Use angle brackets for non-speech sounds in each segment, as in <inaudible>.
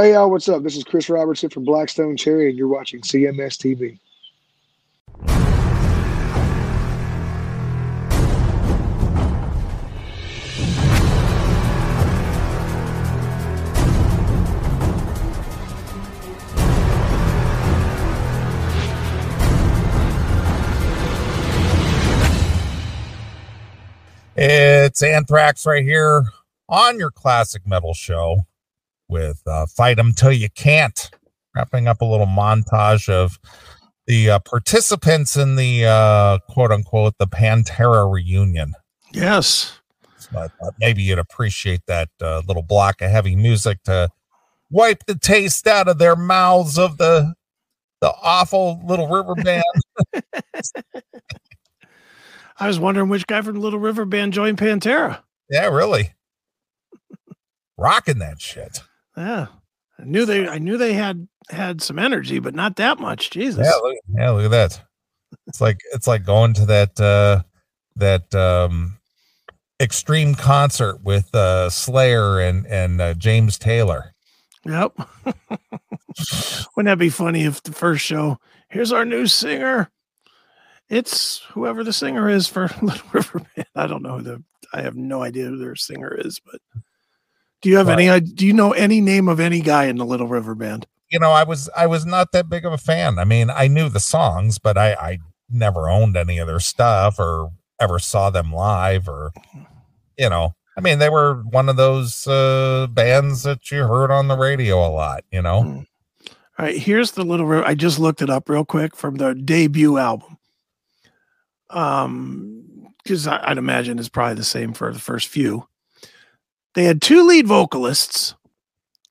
Hey, y'all, what's up? This is Chris Robertson from Black Stone Cherry, and you're watching CMS TV. It's Anthrax right here on your classic metal show with uh, Fight 'em Till You Can't, wrapping up a little montage of the uh, participants in the uh, quote unquote the Pantera reunion. Yes. So I thought maybe you'd appreciate that uh, little block of heavy music to wipe the taste out of their mouths of the the awful little river band. <laughs> I was wondering which guy from Little River Band joined Pantera. yeah, really. Rocking that shit. Yeah. I knew they I knew they had had some energy, but not that much. Jesus. Yeah, look, yeah, look at that. It's like it's like going to that uh that um extreme concert with uh Slayer and and uh, James Taylor. Yep. <laughs> Wouldn't that be funny if the first show, here's our new singer. It's whoever the singer is for <laughs> Little River Band. I don't know who the I have no idea who their singer is, but do you have Right. any do you know any name of any guy in the Little River Band? You know, I was I was not that big of a fan. I mean, I knew the songs, but I I never owned any of their stuff or ever saw them live or you know. I mean, they were one of those uh bands that you heard on the radio a lot, you know. Mm. All right, here's the little. Ri- I just looked it up real quick from their debut album. Um, because I'd imagine it's probably the same for the first few. They had two lead vocalists,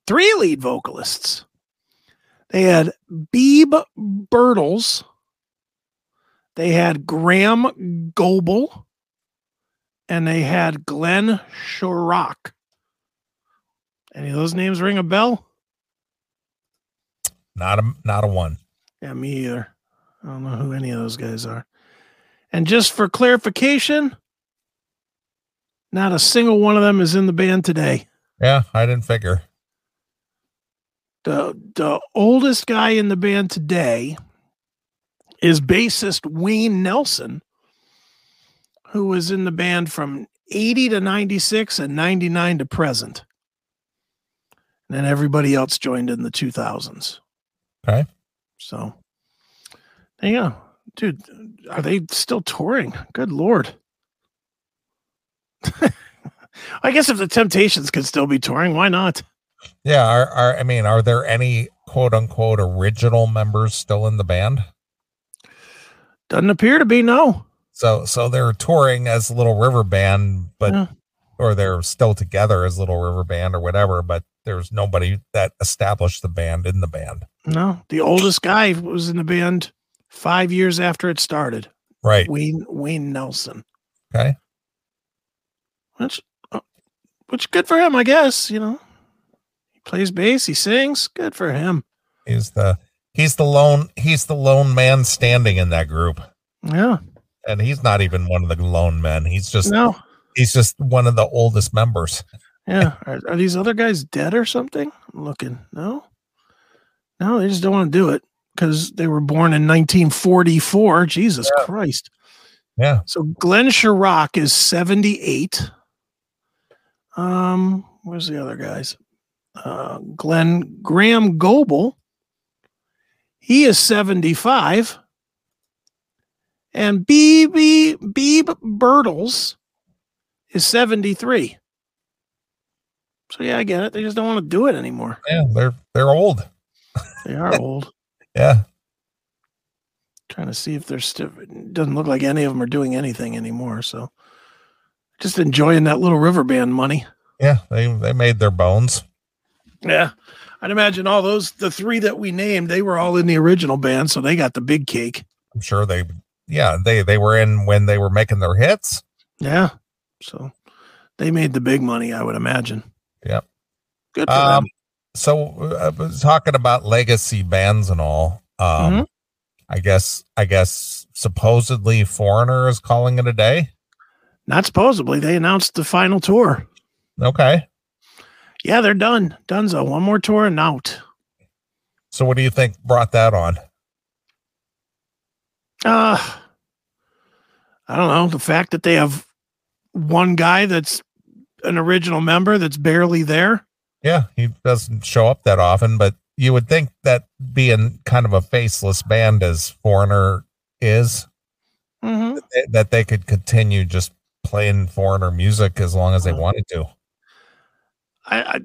three lead vocalists. They had Beeb Birtles. They had Graeham Goble, and they had Glenn Shorrock. Any of those names ring a bell? Not a not a one. Yeah, me either. I don't know who any of those guys are. And just for clarification, not a single one of them is in the band today. Yeah, I didn't figure. The the oldest guy in the band today is bassist Wayne Nelson, who was in the band from 80 to 96 and 99 to present. And then everybody else joined in the 2000s. Okay. So go. Dude, are they still touring? Good lord. <laughs> I guess if the Temptations could still be touring, why not? Yeah, are, are I mean, are there any quote unquote original members still in the band? Doesn't appear to be, no. So so they're touring as Little River Band, but Yeah. or they're still together as Little River Band or whatever, but there's nobody that established the band in the band. No. The oldest guy was in the band five years after it started. Right. Wayne Wayne Nelson. Okay. Which uh, which good for him, I guess, you know. He plays bass, he sings, good for him. He's the he's the lone he's the lone man standing in that group. Yeah. And he's not even one of the lone men. He's just No. he's just one of the oldest members. Yeah. <laughs> Are, are these other guys dead or something? I'm looking. No. No, they just don't want to do it because they were born in 1944. Jesus Christ. Yeah. So Glenn Shorrock is 78. Um, where's the other guys? Uh, Glenn Graeham Goble. He is 75. And BB Beeb Birtles is 73. So yeah, I get it. They just don't want to do it anymore. Yeah, they're they're old. They are <laughs> old. Yeah. Trying to see if they're still doesn't look like any of them are doing anything anymore. So just enjoying that little river band money. Yeah, they they made their bones. Yeah. I'd imagine all those the three that we named, they were all in the original band, so they got the big cake. I'm sure they yeah, they they were in when they were making their hits. Yeah. So they made the big money, I would imagine. Yep. Good for Um, them. so uh, was talking about legacy bands and all. Um Mhm. I guess I guess supposedly Foreigner is calling it a day. Not supposedly. They announced the final tour. Okay. Yeah, they're done. Dunzo. One more tour and out. So what do you think brought that on? Uh I don't know. The fact that they have one guy that's an original member that's barely there. Yeah, he doesn't show up that often, but you would think that being kind of a faceless band as Foreigner is, Mm-hmm. th- that they could continue just playing Foreigner music as long as they wanted to. I, I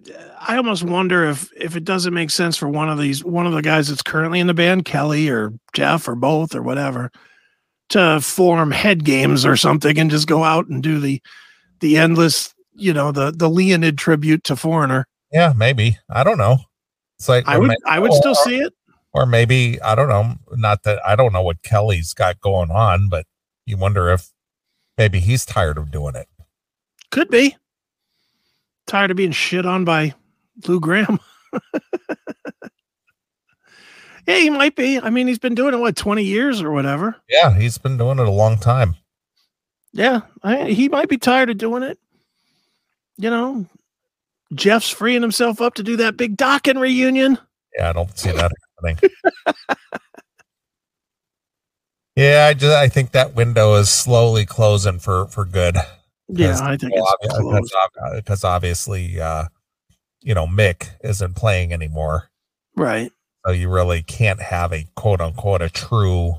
I almost wonder if if it doesn't make sense for one of these one of the guys that's currently in the band, Kelly or Jeff or both or whatever, to form head games or something and just go out and do the the endless, you know, the the Leonid tribute to Foreigner. Yeah, maybe. I don't know. It's like I would may- I would or- still see it. or maybe I don't know. Not that I don't know what Kelly's got going on, but you wonder if maybe he's tired of doing it. Could be. Tired of being shit on by Lou Gramm. <laughs> yeah, he might be. I mean, he's been doing it what twenty years or whatever. Yeah, he's been doing it a long time. Yeah, I, he might be tired of doing it. You know, Jeff's freeing himself up to do that big Dokken reunion. Yeah, I don't see that happening. <laughs> yeah, I just I think that window is slowly closing for for good. Yeah, I think Well, it's obvi- close. because, obviously, uh, you know, Mick isn't playing anymore, Right. so you really can't have a quote unquote a true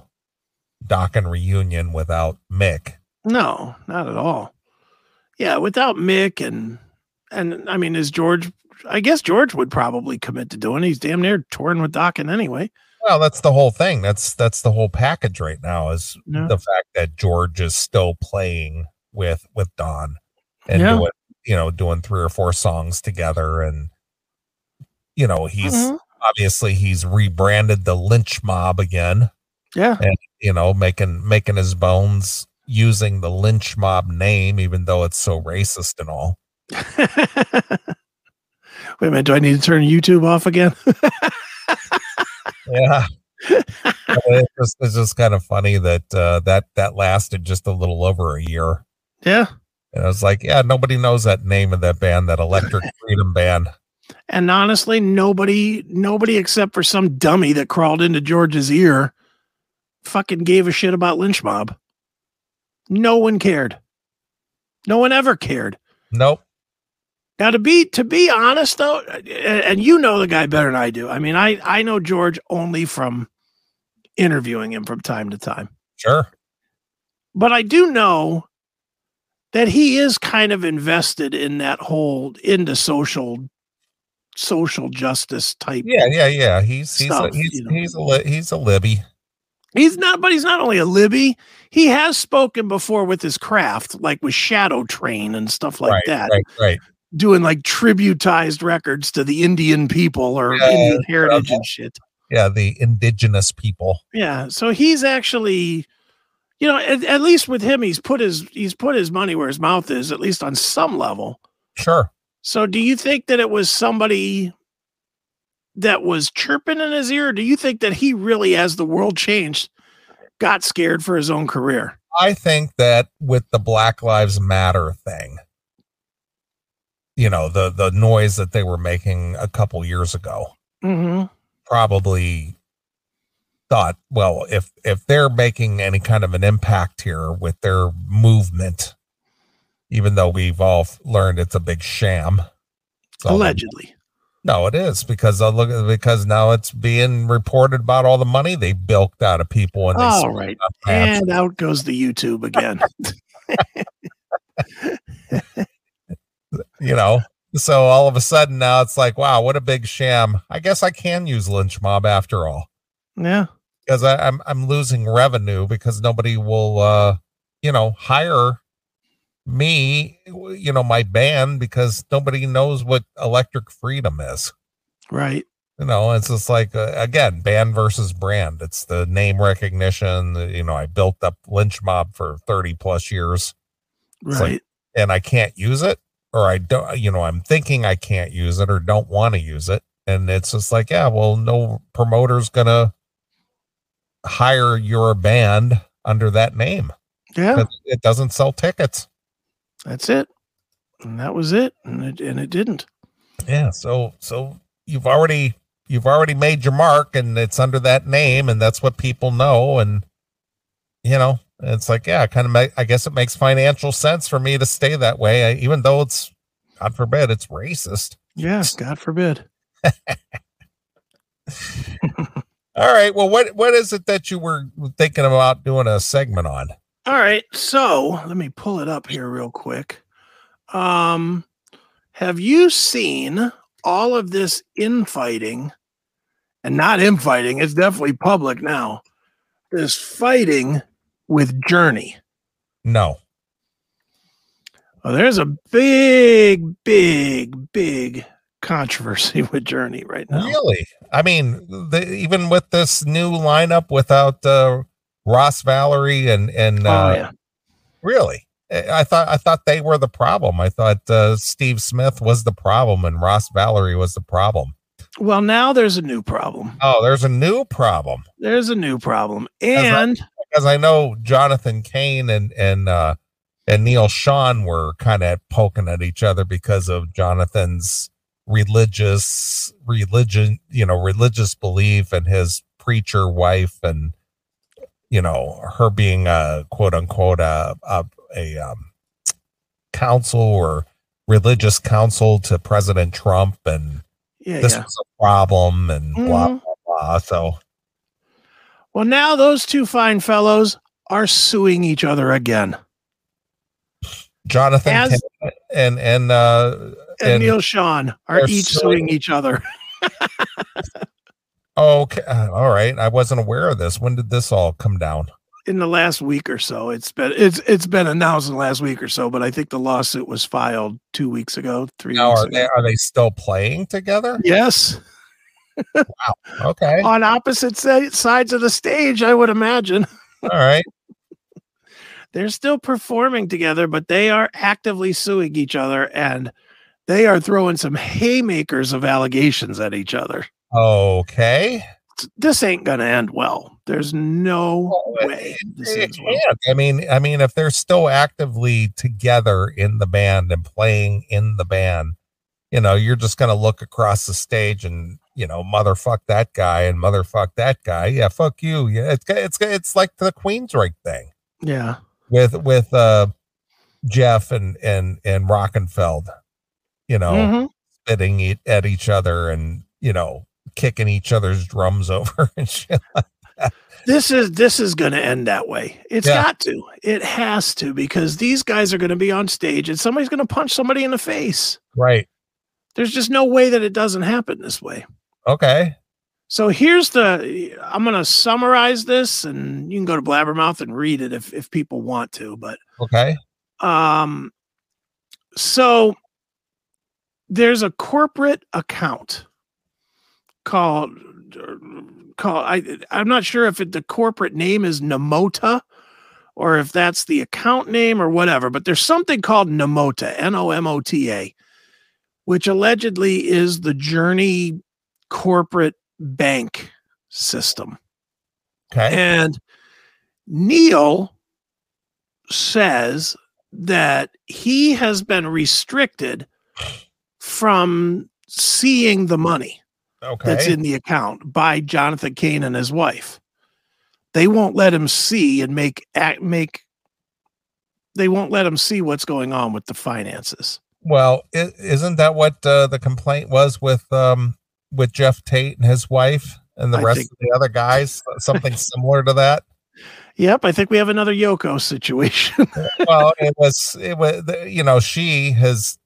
Dokken reunion without Mick. No, not at all. Yeah, without Mick and and I mean, is George? I guess George would probably commit to doing. He's damn near touring with Dokken anyway. Well, that's the whole thing. That's that's the whole package right now is Yeah. the fact that George is still playing with with Don and Yeah. doing you know doing three or four songs together and you know he's Mhm. obviously he's rebranded the lynch mob again Yeah. And you know making making his bones using the lynch mob name even though it's so racist and all <laughs> Wait a minute. Do I need to turn YouTube off again? yeah <laughs> it's just, it's just kind of funny that uh that that lasted just a little over a year yeah. And I was like, yeah, nobody knows that name of that band, that Electric <laughs> Freedom Band. And honestly, nobody, nobody except for some dummy that crawled into George's ear, fucking gave a shit about Lynch Mob. No one cared. No one ever cared. Nope. Now to be to be honest though, and, you know the guy better than I do. I mean, I I know George only from interviewing him from time to time, Sure. but I do know that he is kind of invested in that whole into social social justice type. Yeah, yeah, yeah. He's he's Stuff, a, he's you know. he's a li- he's a Libby. He's not, but he's not only a Libby. He has spoken before with his craft, like with Shadow Train and stuff like right, that. right, right. doing like tributized records to the Indian people or Yeah, Indian heritage okay. and shit. Yeah, the indigenous people. Yeah, so he's actually, you know, at, at least with him, he's put his he's put his money where his mouth is, at least on some level. Sure. So, do you think that it was somebody that was chirping in his ear? Do you think that he really, as the world changed, got scared for his own career? I think that with the Black Lives Matter thing, you know, the the noise that they were making a couple years ago, Mm-hmm. probably thought, well, if if they're making any kind of an impact here with their movement, even though we've all learned it's a big sham. Allegedly. No, it is because I look because now it's being reported about all the money they bilked out of people and All right. And out goes the YouTube again. <laughs> you know. So all of a sudden now it's like, wow, what a big sham. I guess I can use lynch mob after all. Yeah. Because I'm I'm losing revenue because nobody will uh you know hire me, you know, my band because nobody knows what electric freedom is. Right. you know it's just like uh, again band versus brand it's the name recognition the- you know i built up lynch mob for 30 plus years It's like- Right. and i can't use it or i don't you know i'm thinking i can't use it or don't want to use it and it's just like yeah well no promoter's gonna hire your band under that name yeah. it doesn't sell tickets That's it. And that was it. And it and it didn't. Yeah, so so you've already you've already made your mark and it's under that name and that's what people know and you know it's like yeah kind of ma- i guess it makes financial sense for me to stay that way I, even though it's god forbid it's racist Yes, God forbid. <laughs> <laughs> all right well what what is it that you were thinking about doing a segment on All right, so let me pull it up here real quick. Um, have you seen all of this infighting? And not infighting, it's definitely public now. This fighting with Journey. no Well, there's a big, big, big controversy <laughs> with Journey right now. really i mean the, even with this new lineup without uh Ross Valory and and uh oh yeah. Really? I I thought I thought they were the problem. I thought uh, Steve Smith was the problem and Ross Valory was the problem. Well, now there's a new problem. Oh, there's a new problem There's a new problem. And because I know Jonathan Cain and and uh, and Neal Schon were kind of poking at each other because of Jonathan's religious religion, you know, religious belief and his preacher wife and you know her being a quote unquote a a, a um, counsel or religious counsel to President Trump and yeah, this yeah. was a problem and blah Mhm. blah blah. So Well, now those two fine fellows are suing each other again. Jonathan As- and and uh And, And Neal Schon are each suing- suing each other. <laughs> okay uh, all right I wasn't aware of this. When did this all come down? in the last week or so. It's been it's it's been announced in the last week or so, but I think the lawsuit was filed two weeks ago, three Now weeks are ago. they are they still playing together? Yes, wow. Okay. <laughs> on opposite sides of the stage, I would imagine. All right. They're still performing together, but they are actively suing each other and they are throwing some haymakers of allegations at each other. Okay. This ain't going to end well. There's no way this It ends well. I mean, I mean, if they're still actively together in the band and playing in the band, you know, you're just gonna look across the stage and you know, motherfuck that guy and motherfuck that guy. Yeah, fuck you. Yeah, it's it's it's like the Queensryche thing Yeah. With with uh Geoff and and and Rockenfield. You know, Mhm. spitting it at each other and you know, kicking each other's drums <laughs> over and shit. this is this is going to end that way It's Yeah. got to it has to because these guys are going to be on stage and somebody's going to punch somebody in the face Right. there's just no way that it doesn't happen this way Okay. So here's the i'm going to summarize this and you can go to blabbermouth and read it if if people want to but Okay. um so there's a corporate account called called I I'm not sure if it, the corporate name is Nomota or if that's the account name or whatever, but there's something called Nomota, N O M O T A, which allegedly is the Journey corporate bank system. Okay. And Neal says that he has been restricted from seeing the money Okay. that's in the account by Jonathan Cain and his wife. They won't let him see and make act make they won't let him see what's going on with the finances. Well, is isn't that what uh, the complaint was with um with Geoff Tate and his wife and the I rest think- of the other guys? <laughs> Something similar to that. Yep, I think we have another Yoko situation. <laughs> Well, it was it was you know she his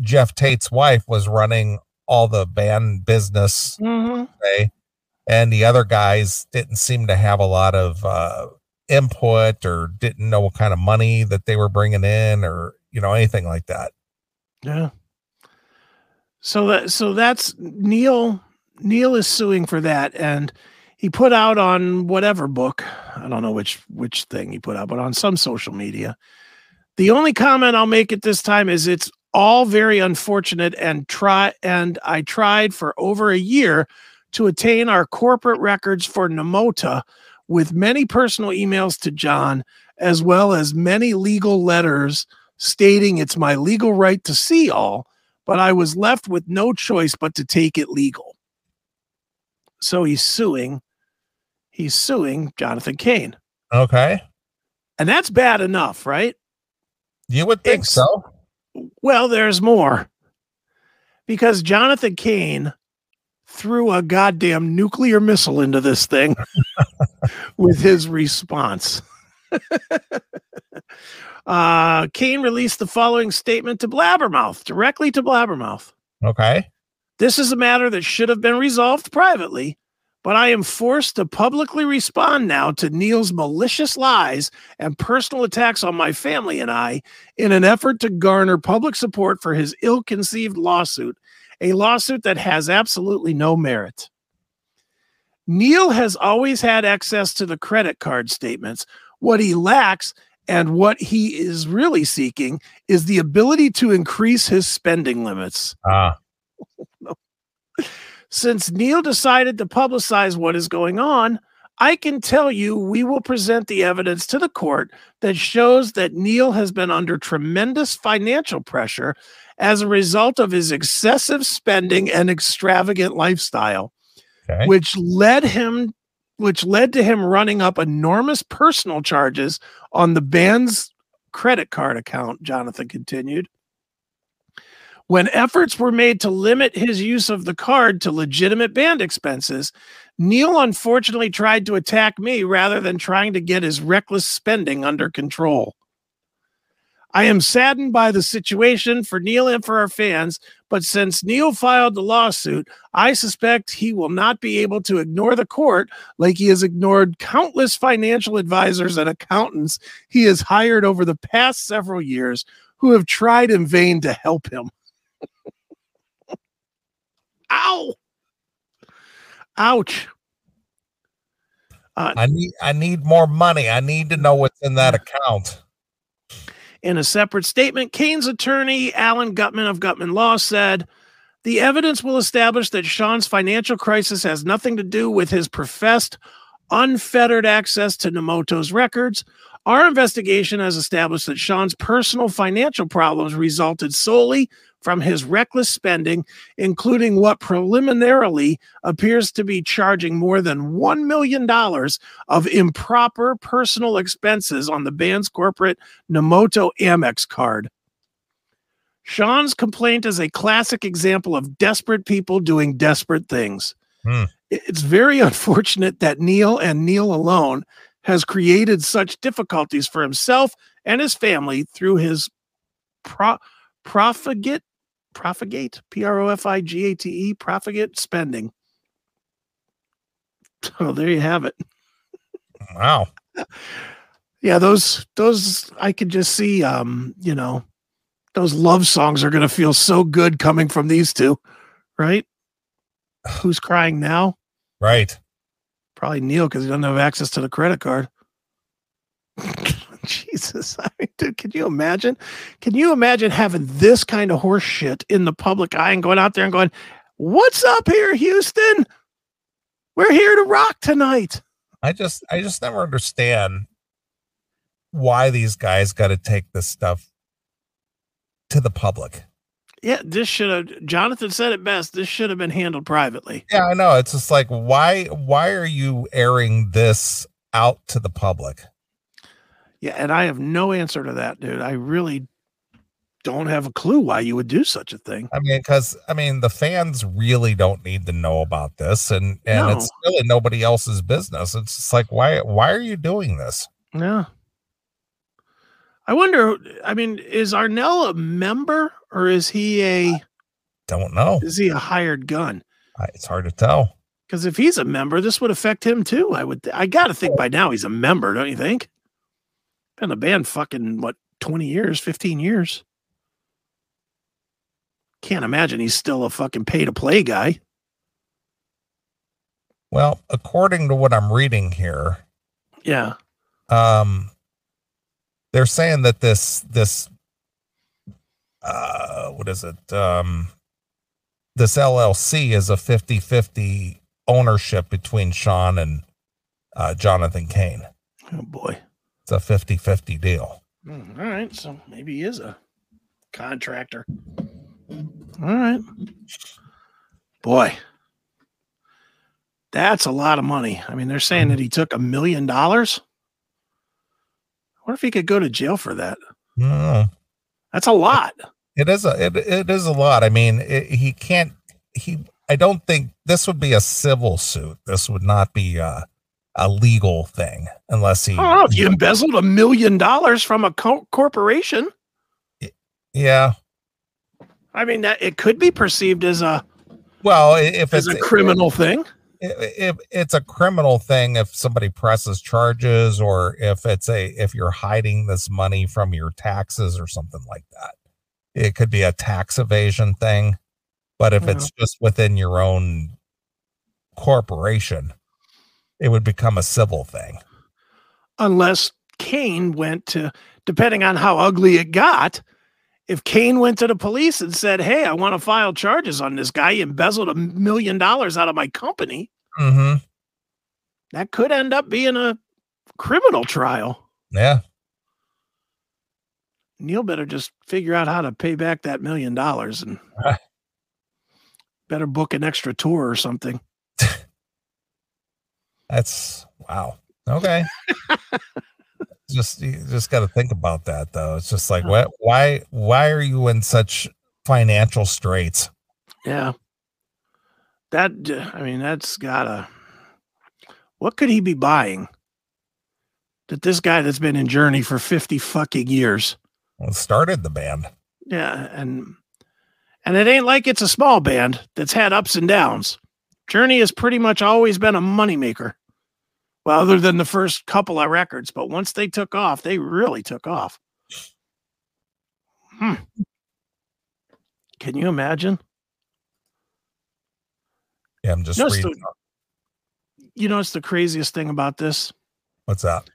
Geoff Tate's wife was running all the band business, Mhm. okay, and the other guys didn't seem to have a lot of uh, input or didn't know what kind of money that they were bringing in or you know anything like that. Yeah. So that so that's Neal Neal is suing for that and he put out on whatever book, I don't know which which thing he put out, but on some social media. The only comment I'll make at this time is it's all very unfortunate and try and I tried for over a year to attain our corporate records for Nomota with many personal emails to John as well as many legal letters stating it's my legal right to see all, but I was left with no choice but to take it legal. So he's suing. He's suing Jonathan Cain. Okay. And that's bad enough, right? You would think Ex- so. Well, there's more. Because Jonathan Cain threw a goddamn nuclear missile into this thing <laughs> with his response. <laughs> uh, Cain released the following statement to Blabbermouth, directly to Blabbermouth. Okay. This is a matter that should have been resolved privately, but I am forced to publicly respond now to Neal's malicious lies and personal attacks on my family and I in an effort to garner public support for his ill conceived lawsuit, a lawsuit that has absolutely no merit. Neal has always had access to the credit card statements. What he lacks and what he is really seeking is the ability to increase his spending limits. Ah, Since Neal decided to publicize what is going on, I can tell you we will present the evidence to the court that shows that Neal has been under tremendous financial pressure as a result of his excessive spending and extravagant lifestyle, okay. which led him which led to him running up enormous personal charges on the band's credit card account, Jonathan continued. When efforts were made to limit his use of the card to legitimate band expenses, Neal unfortunately tried to attack me rather than trying to get his reckless spending under control. I am saddened by the situation for Neal and for our fans, but since Neal filed the lawsuit, I suspect he will not be able to ignore the court like he has ignored countless financial advisors and accountants he has hired over the past several years who have tried in vain to help him. <laughs> Ow. Ouch. Uh, I need I need more money. I need to know what's in that account. In a separate statement, Cain's attorney, Alan Gutman of Gutman Law, said the evidence will establish that Schon's financial crisis has nothing to do with his professed unfettered access to Nomota's records. Our investigation has established that Schon's personal financial problems resulted solely from his reckless spending, including what preliminarily appears to be charging more than $1 million of improper personal expenses on the band's corporate Nomota Amex card. Schon's complaint is a classic example of desperate people doing desperate things. Hmm. It's very unfortunate that Neal and Neal alone has created such difficulties for himself and his family through his pro- profligate profligate p-r-o-f-i-g-a-t-e profligate spending. So there you have it. Wow. yeah those those i could just see um you know those love songs are going to feel so good coming from these two right? <sighs> Who's crying now? Right. probably Neal because he doesn't have access to the credit card <laughs> <laughs> jesus i mean dude can you imagine can you imagine having this kind of horse shit in the public eye and going out there and going what's up here houston we're here to rock tonight I just I just never understand why these guys got to take this stuff to the public. Yeah, this should have. Jonathan said it best. This should have been handled privately. Yeah, I know. It's just like why why are you airing this out to the public? Yeah, and I have no answer to that, dude. I really don't have a clue why you would do such a thing. I mean, because I mean, the fans really don't need to know about this, and and No. it's really nobody else's business. It's just like why why are you doing this? Yeah. I wonder. I mean, is Arnel a member or is he a Don't know. is he a hired gun? I, it's hard to tell. Because if he's a member, this would affect him too. I would. I got to think by now he's a member, don't you think? Been in the band fucking what twenty years, fifteen years. Can't imagine he's still a fucking pay to play guy. Well, according to what I'm reading here, Yeah. um they're saying that this this uh what is it um this llc is a 50-50 ownership between Schon and uh Jonathan Cain Oh boy. It's a 50-50 deal Hmm, All right. So maybe he is a contractor. All right. Boy. That's a lot of money. I mean, they're saying that he took a million dollars. What if he could go to jail for that? No, That's a lot. it is a it, it is a lot. I mean, it, he can't. He. I don't think this would be a civil suit. This would not be a, a legal thing unless he. Oh, if you embezzled a million dollars from a co- corporation. Yeah. I mean, that it could be perceived as a Well, if as it's a criminal thing. if it's a criminal thing if somebody presses charges or if it's a if you're hiding this money from your taxes or something like that it could be a tax evasion thing but if it's just within your own corporation it would become a civil thing unless Cain went to, depending on how ugly it got, if Cain went to the police and said, Hey, I want to file charges on this guy, he embezzled a million dollars out of my company, mm-hmm. that could end up being a criminal trial. yeah Neal better just figure out how to pay back that million dollars and <laughs> better book an extra tour or something. That's wow okay <laughs> just you just got to think about that though it's just like what why why are you in such financial straits Yeah. That, I mean, that's gotta, what could he be buying? That this guy that's been in Journey for 50 fucking years. Well, started the band Yeah. And, and it ain't like it's a small band that's had ups and downs. Journey has pretty much always been a moneymaker. Well, other than the first couple of records, but once they took off, they really took off. Hmm. Can you imagine? Yeah, I'm just it's reading. the- You know, it's the craziest thing about this. What's that?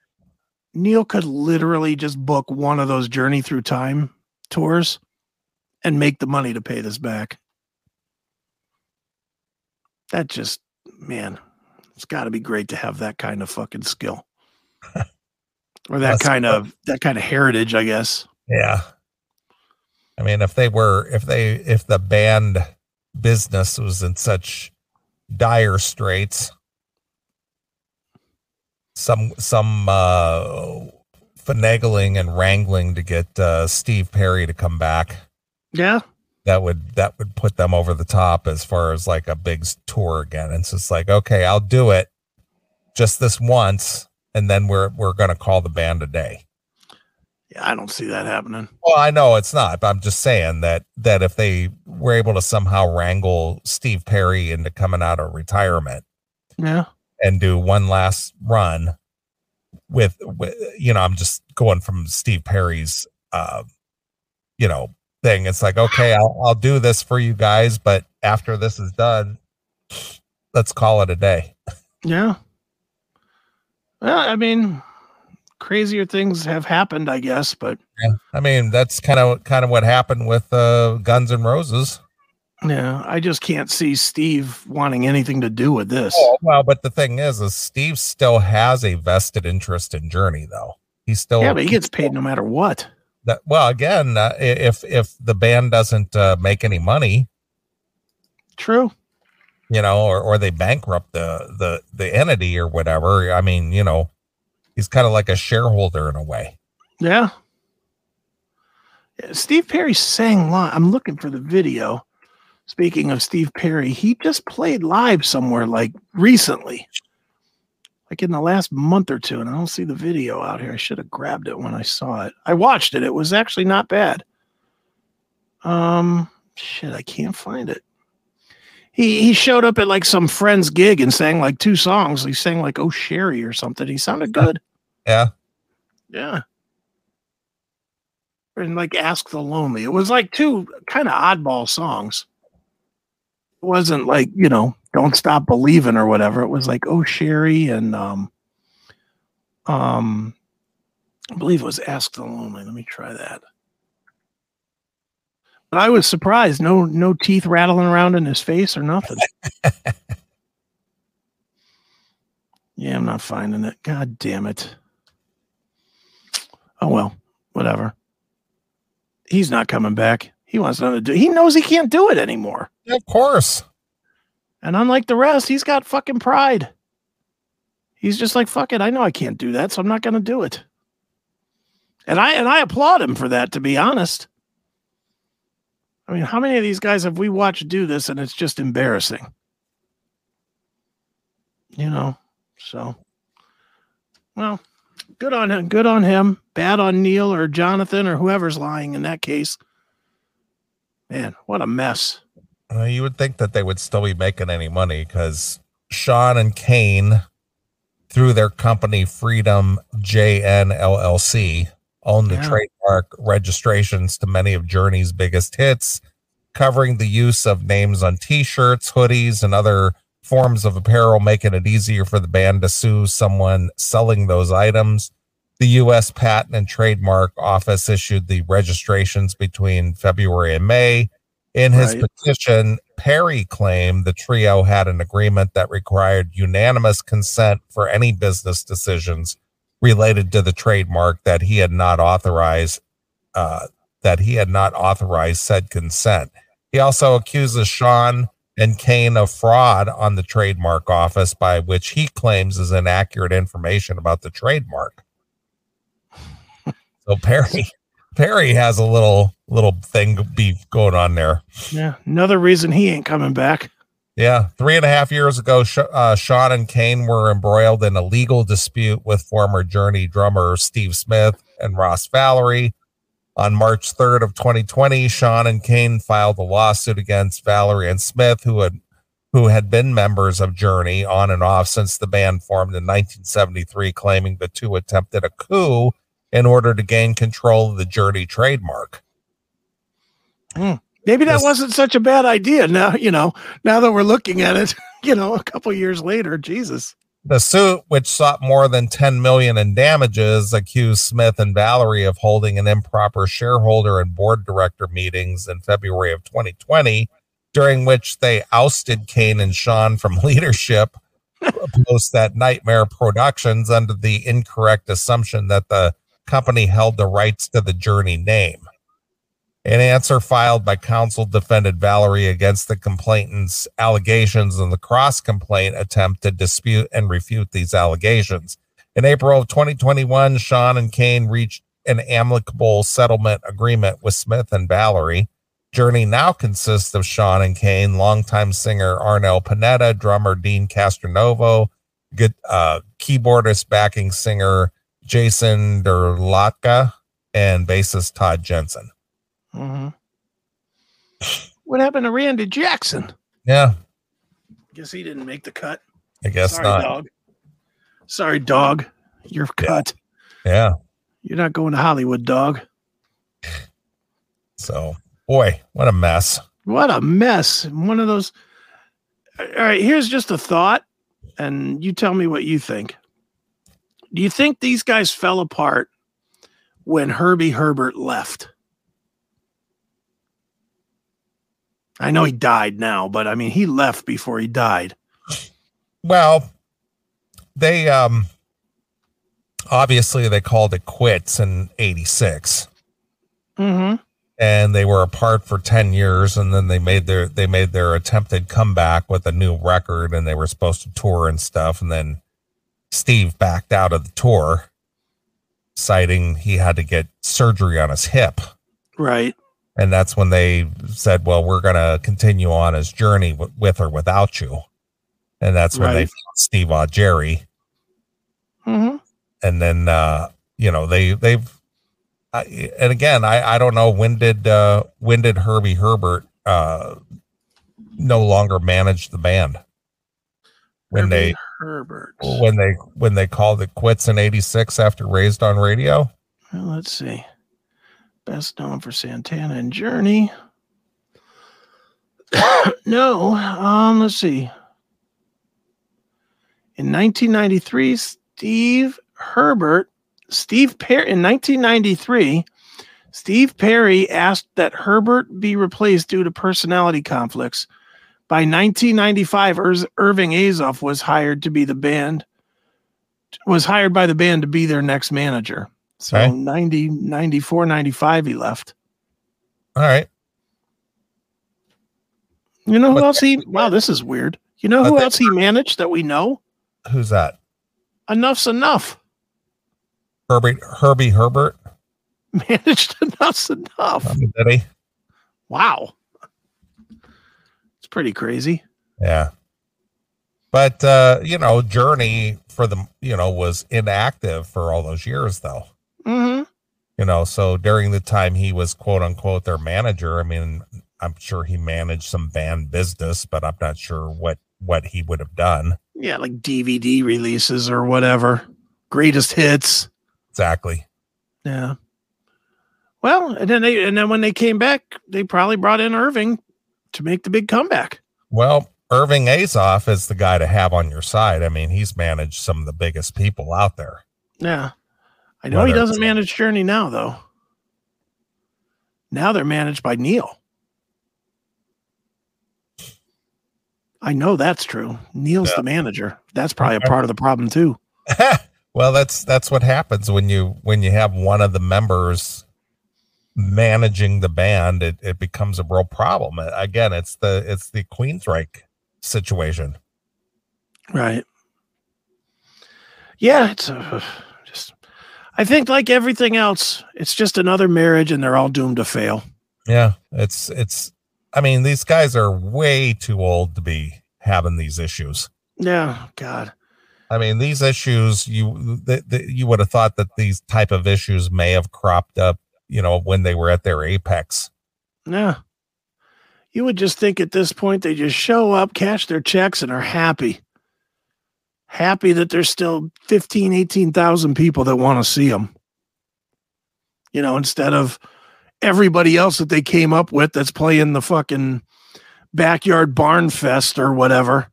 Neal could literally just book one of those Journey Through Time tours and make the money to pay this back. That just, man, it's got to be great to have that kind of fucking skill. <laughs> or that kind cool. of that kind of heritage, I guess. Yeah. I mean, if they were, if they, if the band business was in such dire straits, some, some, uh, finagling and wrangling to get, uh, Steve Perry to come back, Yeah. That would, that would put them over the top as far as like a big tour again. It's just like, okay, I'll do it just this once. And then we're, we're going to call the band a day. Yeah, I don't see that happening. Well, I know it's not, but I'm just saying that that if they were able to somehow wrangle Steve Perry into coming out of retirement Yeah. and do one last run with, with you know, I'm just going from Steve Perry's uh you know, thing. It's like, okay, I'll I'll do this for you guys, but after this is done, let's call it a day. Yeah. Well, I mean, crazier things have happened, I guess, but yeah. I mean, that's kind of kind of what happened with uh Guns and Roses. yeah, I just can't see Steve wanting anything to do with this. Oh, well, but the thing is, is Steve still has a vested interest in Journey, though. He's still yeah, but he gets paid no matter what. That. Well, again, uh, if if the band doesn't uh, make any money, True. you know, or or they bankrupt the the the entity or whatever, I mean, you know, he's kind of like a shareholder in a way. Yeah. Yeah, Steve Perry sang live. I'm looking for the video. Speaking of Steve Perry, he just played live somewhere like recently, like in the last month or two, and I don't see the video out here. I should have grabbed it when I saw it. I watched it. It was actually not bad. Um, shit, I can't find it. He he showed up at like some friend's gig and sang like two songs. He sang like "Oh Sherrie" or something. He sounded good. Yeah, Yeah. And like Ask the Lonely. It was like two kind of oddball songs. It wasn't like, you know, Don't Stop Believing or whatever. It was like Oh Sherrie and um um I believe it was Ask the Lonely. Let me try that. But I was surprised. No no teeth rattling around in his face or nothing. <laughs> yeah, I'm not finding it. God damn it. Oh well, whatever. He's not coming back. He wants nothing to do. He knows he can't do it anymore. Of course. And unlike the rest, he's got fucking pride. He's just like, fuck it. I know I can't do that, so I'm not gonna do it. And I and I applaud him for that, to be honest. I mean, how many of these guys have we watched do this and it's just embarrassing? You know, so well, good on him. Good on him. Bad on Neal or Jonathan or whoever's lying in that case. Man, what a mess. Uh, you would think that they would still be making any money because Schon and Cain, through their company Freedom JN LLC, own the Yeah. trademark registrations to many of Journey's biggest hits, covering the use of names on t-shirts, hoodies, and other forms of apparel, making it easier for the band to sue someone selling those items. The U.S. Patent and Trademark Office issued the registrations between February and May. In his Right. petition, Perry claimed the trio had an agreement that required unanimous consent for any business decisions related to the trademark that he had not authorized uh, that he had not authorized said consent. He also accuses Schon and Cain of fraud on the trademark office by which he claims is inaccurate information about the trademark. <laughs> So Perry Perry has a little little thing beef going on there. Yeah, another reason he ain't coming back. Yeah, three and a half years ago, uh, Schon and Cain were embroiled in a legal dispute with former Journey drummer Steve Smith and Ross Valory. On March 3rd of 2020, Schon and Cain filed a lawsuit against Valory and Smith, who had who had been members of Journey on and off since the band formed in 1973, claiming the two attempted a coup in order to gain control of the Journey trademark. Hmm. Maybe that wasn't such a bad idea. Now, you know, now that we're looking at it, <laughs> you know, a couple years later, Jesus. The suit, which sought more than 10 million in damages, accused Smith and Valory of holding an improper shareholder and board director meetings in February of 2020, during which they ousted Cain and Schon from <laughs> leadership post that Nightmare Productions under the incorrect assumption that the company held the rights to the Journey name. An answer filed by counsel defended Valory against the complainant's allegations and the cross complaint attempt to dispute and refute these allegations. In April of 2021, Schon and Cain reached an amicable settlement agreement with Smith and Valory. Journey now consists of Schon and Cain, longtime singer Arnel Pineda, drummer Deen Castronovo, good, uh, keyboardist backing singer Jason Derlatka, and bassist Todd Jensen. hmm What happened to Randy Jackson? Yeah, Guess he didn't make the cut. I guess Sorry, not. dog. Sorry, dog. You're Yeah. cut. Yeah. You're not going to Hollywood, dog. So, boy, what a mess. What a mess. One of those. All right, here's just a thought, and you tell me what you think. Do you think these guys fell apart when Herbie Herbert left? I know he died now, but I mean, he left before he died. Well, they um obviously they called it quits in 86 Mm-hmm. and they were apart for 10 years and then they made their they made their attempted comeback with a new record and they were supposed to tour and stuff and then Steve backed out of the tour citing he had to get surgery on his hip Right. and that's when they said well we're going to continue on his journey w- with or without you and that's when they Right. found Steve Augeri Mm-hmm. and then uh you know they they've I, and again i i don't know when did uh when did herbie herbert uh no longer manage the band when they Herbert. when they when they called it quits in 86 after raised on radio Well, let's see. Best known for Santana and Journey. <coughs> no, um, let's see. In 1993, Steve Herbert, Steve Perry, in 1993, Steve Perry asked that Herbert be replaced due to personality conflicts. By 1995, Ers- Irving Azoff was hired to be the band, was hired by the band to be their next manager. So Okay. 90, 94, 95, he left. all right You know who But else he? Wow, this is weird. You know who else he managed that we know? Who's that? Enuff Z'Nuff. Herbie Herbie Herbert. <laughs> Managed Enuff Z'Nuff. Did he? Wow, it's pretty crazy. Yeah. But uh, you know, Journey for the you know was inactive for all those years though. hmm You know, so during the time he was quote unquote their manager, I mean, I'm sure he managed some band business, but I'm not sure what what he would have done. Yeah, like DVD releases or whatever. Greatest hits. Exactly. Yeah. Well, and then they and then when they came back, they probably brought in Irving to make the big comeback. Well, Irving Azoff is the guy to have on your side. I mean, he's managed some of the biggest people out there. Yeah. I know he doesn't manage Journey now, though. Now they're managed by Neal. I know that's true. Neal's Yeah. the manager. That's probably a part of the problem too. <laughs> well, that's that's what happens when you when you have one of the members managing the band. It, it becomes a real problem. Again, it's the it's the Queensryche situation. Right. Yeah, it's uh, just. I think, like everything else, it's just another marriage, and they're all doomed to fail. Yeah, it's it's. I mean, these guys are way too old to be having these issues. Yeah, God. I mean, these issues you th- th- you would have thought that these type of issues may have cropped up, you know, when they were at their apex. Yeah. You would just think at this point they just show up, cash their checks, and are happy. Happy that there's still 15, 18,000 people that want to see them. You know, instead of everybody else that they came up with that's playing the fucking backyard barn fest or whatever.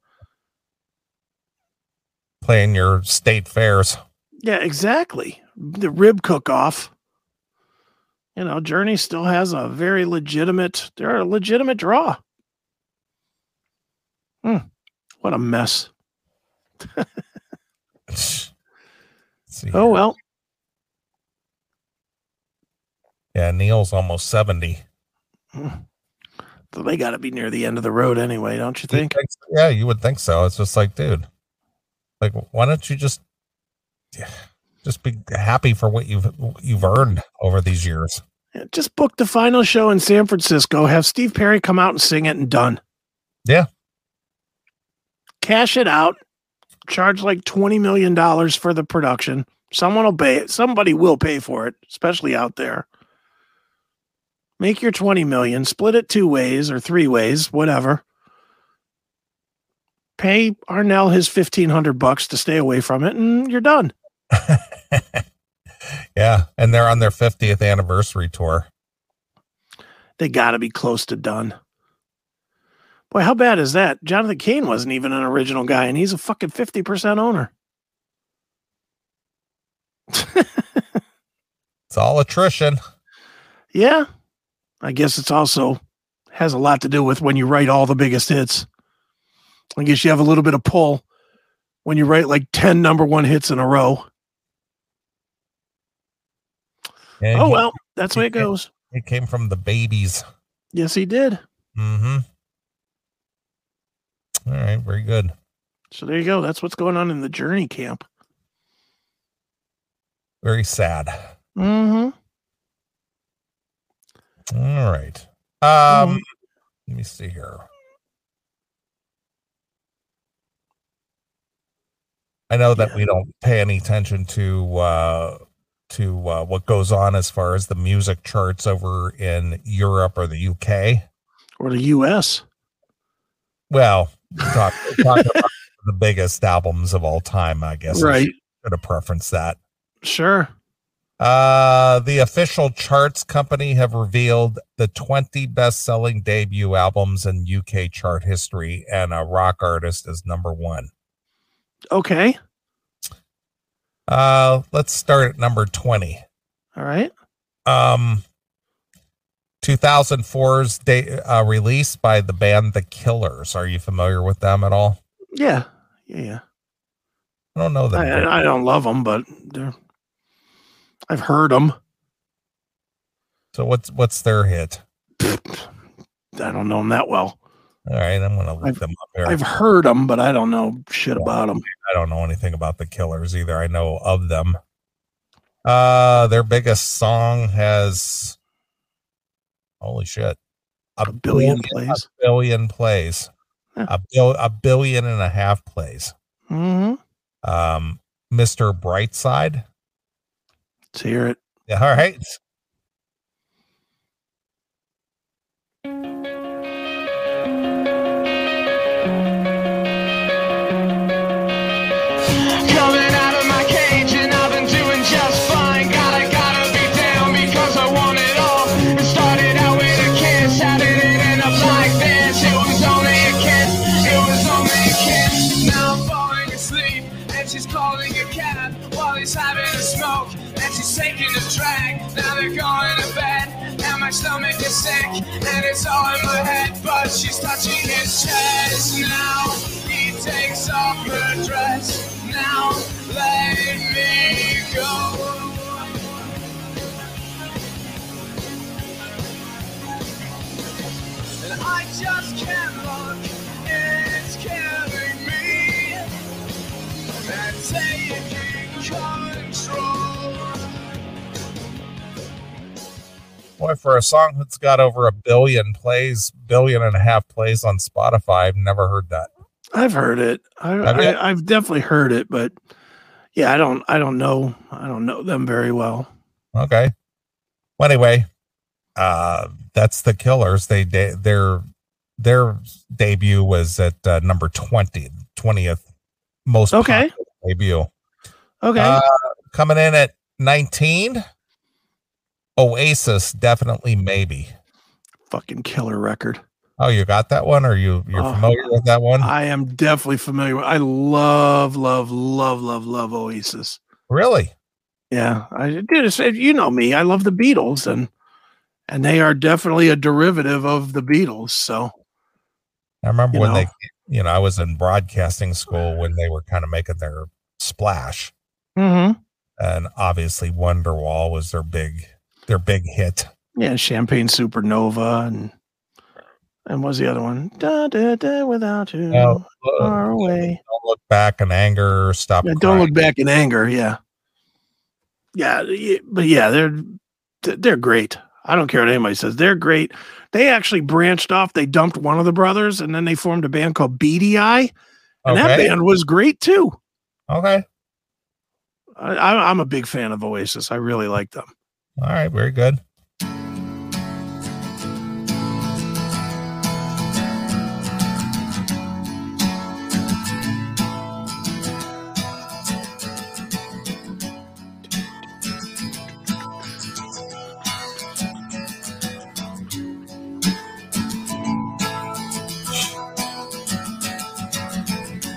Playing your state fairs. Yeah, exactly. The rib cook off. You know, Journey still has a very legitimate, they're a legitimate draw. Hmm. What a mess. <laughs> Oh, well. Yeah, Neal's almost 70. So they got to be near the end of the road anyway, don't you think? Yeah, you would think so. It's just like, dude, like, why don't you just, just be happy for what you've you've earned over these years? Just book the final show in San Francisco, have Steve Perry come out and sing it and done. Yeah. Cash it out, charge like $20 million for the production. Someone will pay it. Somebody will pay for it, especially out there. Make your 20 million, split it two ways or three ways, whatever. Pay Arnel his 1500 bucks to stay away from it and you're done. <laughs> yeah, and they're on their 50th anniversary tour. They got to be close to done. Boy, how bad is that? Jonathan Cain wasn't even an original guy, and he's a fucking 50% owner. <laughs> It's all attrition. yeah. I guess it's also has a lot to do with when you write all the biggest hits. I guess you have a little bit of pull when you write like 10 number one hits in a row. And Oh, he- well, that's the way it goes. It came from the Babys. Yes, he did. Mm-hmm. All right, very good. So there you go. That's what's going on in the journey camp. Very sad. Mm-hmm. All right. Um, let me see here. I know that Yeah. we don't pay any attention to uh to uh, what goes on as far as the music charts over in Europe or the UK. Or the U.S. Well, talk, talk <laughs> about the biggest albums of all time, I guess. I Right. Should have preferenced that. Sure. Uh, the official charts company have revealed the 20 best-selling debut albums in UK chart history, and a rock artist is number one. Okay. Uh, let's start at number 20. All right. Um, 2004's day, uh, release by the band The Killers. Are you familiar with them at all? Yeah. Yeah. Yeah. I don't know them. I, I don't love them, but they're, I've heard them. so what's what's their hit? <laughs> I don't know them that well. All right, I'm gonna look I've- them up here. I've heard them, but I don't know shit about them. I don't know anything about the Killers either. I know of them. Uh, their biggest song has holy shit, A billion plays. a billion plays, Yeah. a bill, a billion and a half plays. hmm Um, Mr. Brightside. Let's hear it. Yeah, all right. My stomach is sick and it's all in my head, but she's touching his chest now. He takes off her dress. Now let me go. And I just can't Boy, for a song that's got over a billion plays, billion and a half plays on Spotify, I've never heard that. I've heard it. I? I, I've definitely heard it, but yeah, I don't. I don't know. I don't know them very well. Okay. Well, anyway, uh, that's the Killers. They de- their their debut was at uh, number 20, 20th most Okay. debut. Okay. Uh, coming in at 19, Oasis, definitely maybe. Fucking killer record. Oh, you got that one? Or you you're Oh, familiar with that one? I am definitely familiar. with I love, love, love, love, love Oasis. really? Yeah, I did. You know me. I love the Beatles, and and they are definitely a derivative of the Beatles. So I remember when know. they, you know, I was in broadcasting school when they were kind of making their splash, Mhm. and obviously Wonderwall was their big, their big hit. yeah, Champagne Supernova, and and was the other one? Da da da. Without you, No, far away. Don't look back in anger. Stop. Yeah, don't look back in anger. Yeah, yeah, but yeah, they're they're great. I don't care what anybody says. They're great. They actually branched off. They dumped one of the brothers, and then they formed a band called Beady Eye, and that band was great too. Okay. I- I'm a big fan of Oasis. I really like them. All right. Very good.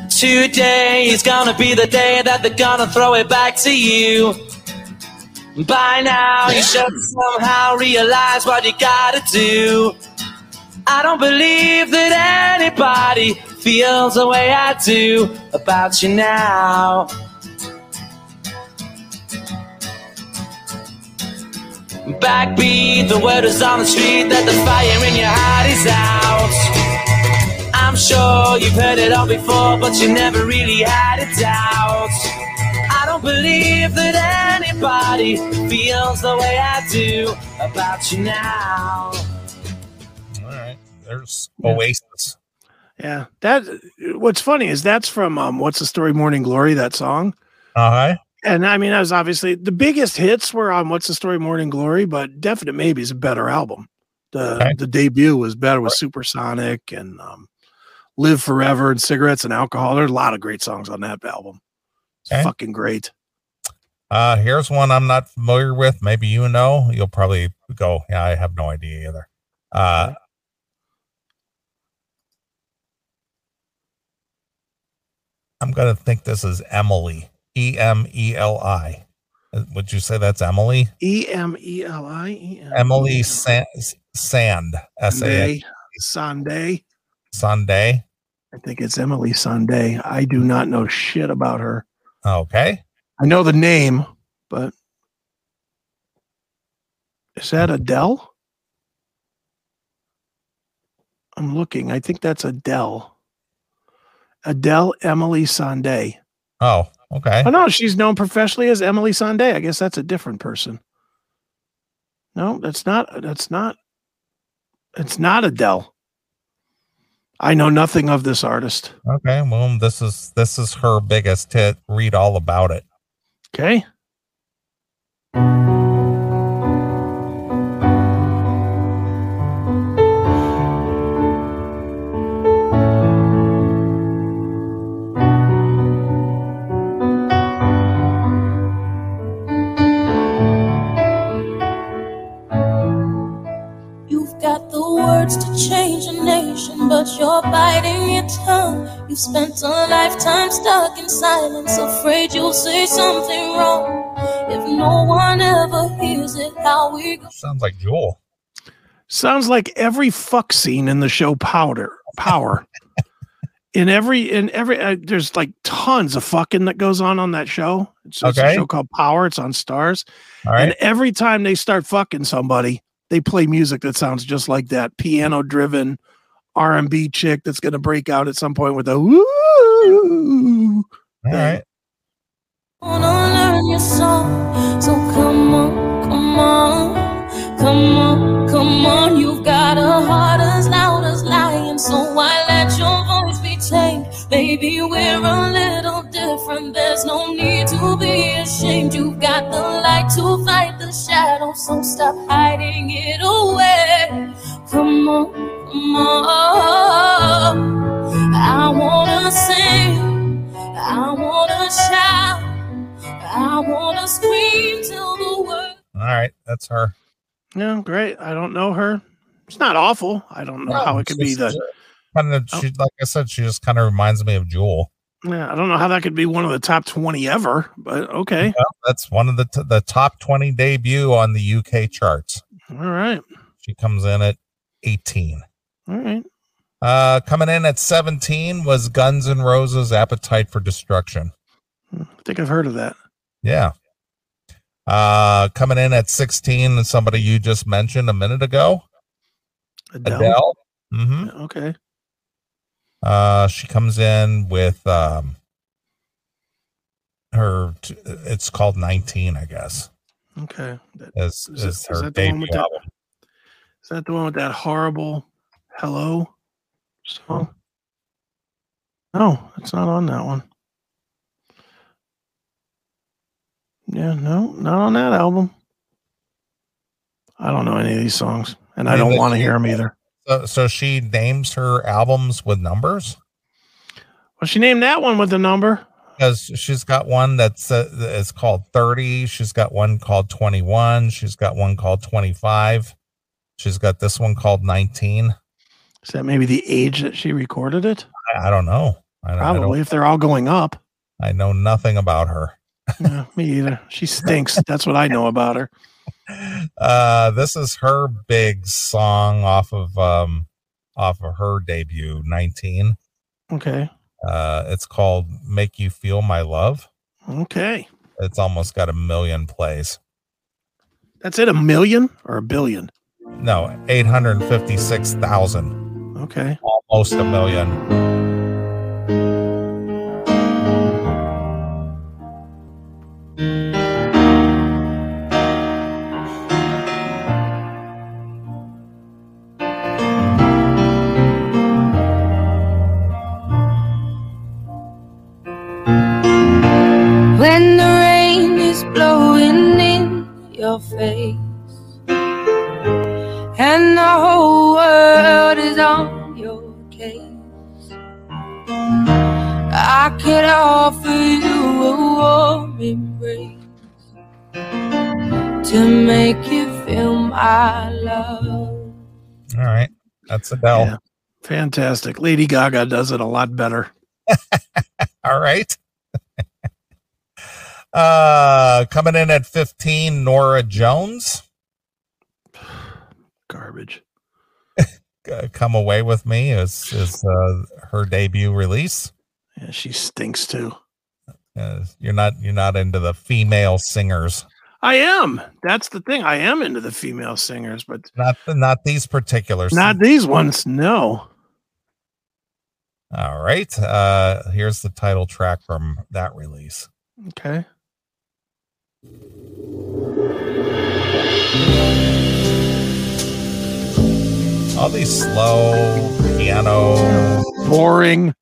Today is gonna be the day that they're gonna throw it back to you. By now, you should somehow realize what you gotta do. I don't believe that anybody feels the way I do about you now. Backbeat, the word is on the street that the fire in your heart is out. I'm sure you've heard it all before, but you never really had a doubt. I don't believe that anybody feels the way I do about you now. All right. There's Oasis. Yeah, that. What's funny is that's from um, "What's the Story, Morning Glory." That song, Uh huh. and I mean, that was obviously the biggest hits were on "What's the Story, Morning Glory," but "Definite Maybe" is a better album. The Okay. the debut was better with Supersonic and um, "Live Forever" and "Cigarettes and Alcohol." There's a lot of great songs on that album. It's Okay. fucking great. Uh, here's one I'm not familiar with. Maybe you know. You'll probably go, yeah, I have no idea either. Uh, I'm gonna think this is Emily. E M E L I. Uh, Would you say that's Emily? E M E L I. Emily Sand, Sand S A. Sunday. Sunday. I think it's Emily Sunday. I do not know shit about her. Okay. I know the name, but is that Adele? I'm looking. I think that's Adele. Adele Emily Sandé. Oh, okay. Oh no, she's known professionally as Emily Sandé. I guess that's a different person. No, that's not. That's not. It's not Adele. I know nothing of this artist. Okay. Well, this is this is her biggest hit. Read all about it. Okay. You've got the words to change a nation, but you're biting your tongue. You've spent a lifetime stuck in silence, afraid you'll say something wrong. If no one ever hears it, how we go. Sounds like Jewel. Sounds like every fuck scene in the show Powder Power. <laughs> in every in every uh, there's like tons of fucking that goes on on that show. It's, it's a show called Power. It's on Starz. All right. And every time they start fucking somebody, they play music that sounds just like that piano driven R&B chick that's going to break out at some point with a woo. all right. wanna learn your song. So come on, come on, come on, come on. You've got a heart as loud as lion, so why let your voice be tamed? Baby, we're a little different. There's no need to be ashamed. You've got the light to fight the shadow, so stop hiding it away. Come on, come on. I wanna sing, I wanna shout. I wanna scream till the world. All right. That's her. Yeah, great. I don't know her. It's not awful. I don't know how it could be the kind of Oh. she like I said, she just kind of reminds me of Jewel. Yeah, I don't know how that could be one of the top 20 ever, but okay. That's one of the t- the top 20 debut on the UK charts. All right. She comes in at 18. All right. Uh coming in at 17 was Guns N' Roses Appetite for Destruction. I think I've heard of that. Yeah. Uh coming in at 16 is somebody you just mentioned a minute ago, Adele. Adele. hmm Okay. Uh she comes in with um her t- it's called 19, I guess. Okay. That, Is Is is that the one with that- is that the one with that horrible hello song? No, it's not on that one. Yeah, no, not on that album. I don't know any of these songs, and I Maybe don't want to hear them either. So, so she names her albums with numbers Well, she named that one with a number. because she's got one that's uh, is called 30. She's got one called 21. She's got one called 25. She's got this one called 19. Is that maybe the age that she recorded it? I, I don't know. I, don't- I don't- Probably, if they're all going up. I know nothing about her. Yeah, me either. She stinks. That's what I know about her. Uh, this is her big song off of um off of her debut 19. Okay. Uh, it's called "Make You Feel My Love." Okay. It's almost got a million plays. That's it. A million or a billion? No, 856,000. Okay. Almost a million. To make you feel my love. All right. That's Adele. Yeah. Fantastic. Lady Gaga does it a lot better. <laughs> All right. <laughs> uh coming in at 15, Norah Jones. <sighs> Garbage. <laughs> Come away with me is is uh, her debut release. Yeah, she stinks too. Uh, you're not you're not into the female singers. I am. That's the thing. I am into the female singers, but Not the, not these particular. not these ones. No. All right. Uh, here's the title track from that release. Okay. All these slow piano. Boring.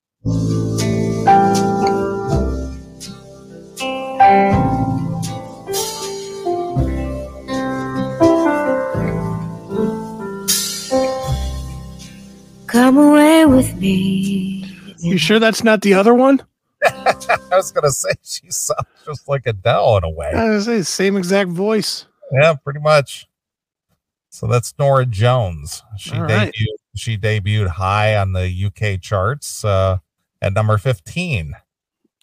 Come away with me. You sure that's not the other one? <laughs> I was gonna say she sounds just like Adele in a way. I was gonna say same exact voice. Yeah, pretty much. So that's Norah Jones. She All debuted. right. She debuted high on the UK charts uh, at number fifteen.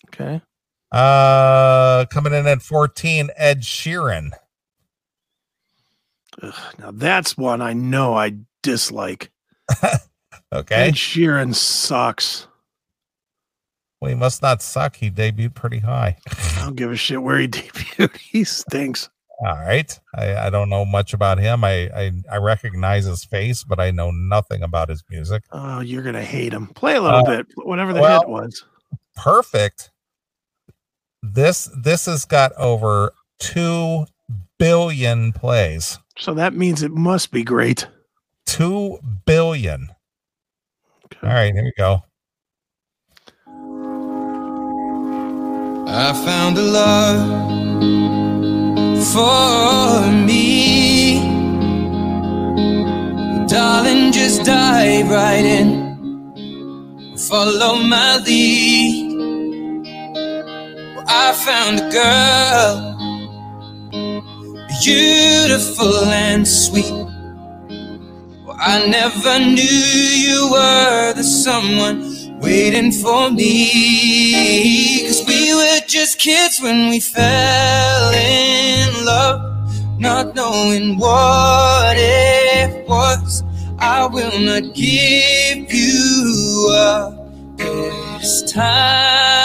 Okay. Uh, coming in at fourteen, Ed Sheeran. Ugh, now that's one I know I dislike. <laughs> Okay, Ed Sheeran sucks. well, he must not suck. He debuted pretty high. I don't give a shit where he <laughs> debuted. He stinks. All right, I, I don't know much about him. I, I I recognize his face, but I know nothing about his music. Oh, you're gonna hate him. Play a little Uh, bit, whatever the well- hit was. perfect. This this has got over two billion plays. So that means it must be great. Two billion. Okay. All right, here we go. I found a love for me. Darling, just dive right in. Follow my lead. I found a girl, beautiful and sweet. Well, I never knew you were the someone waiting for me. Cause we were just kids when we fell in love, not knowing what it was. I will not give you up this time.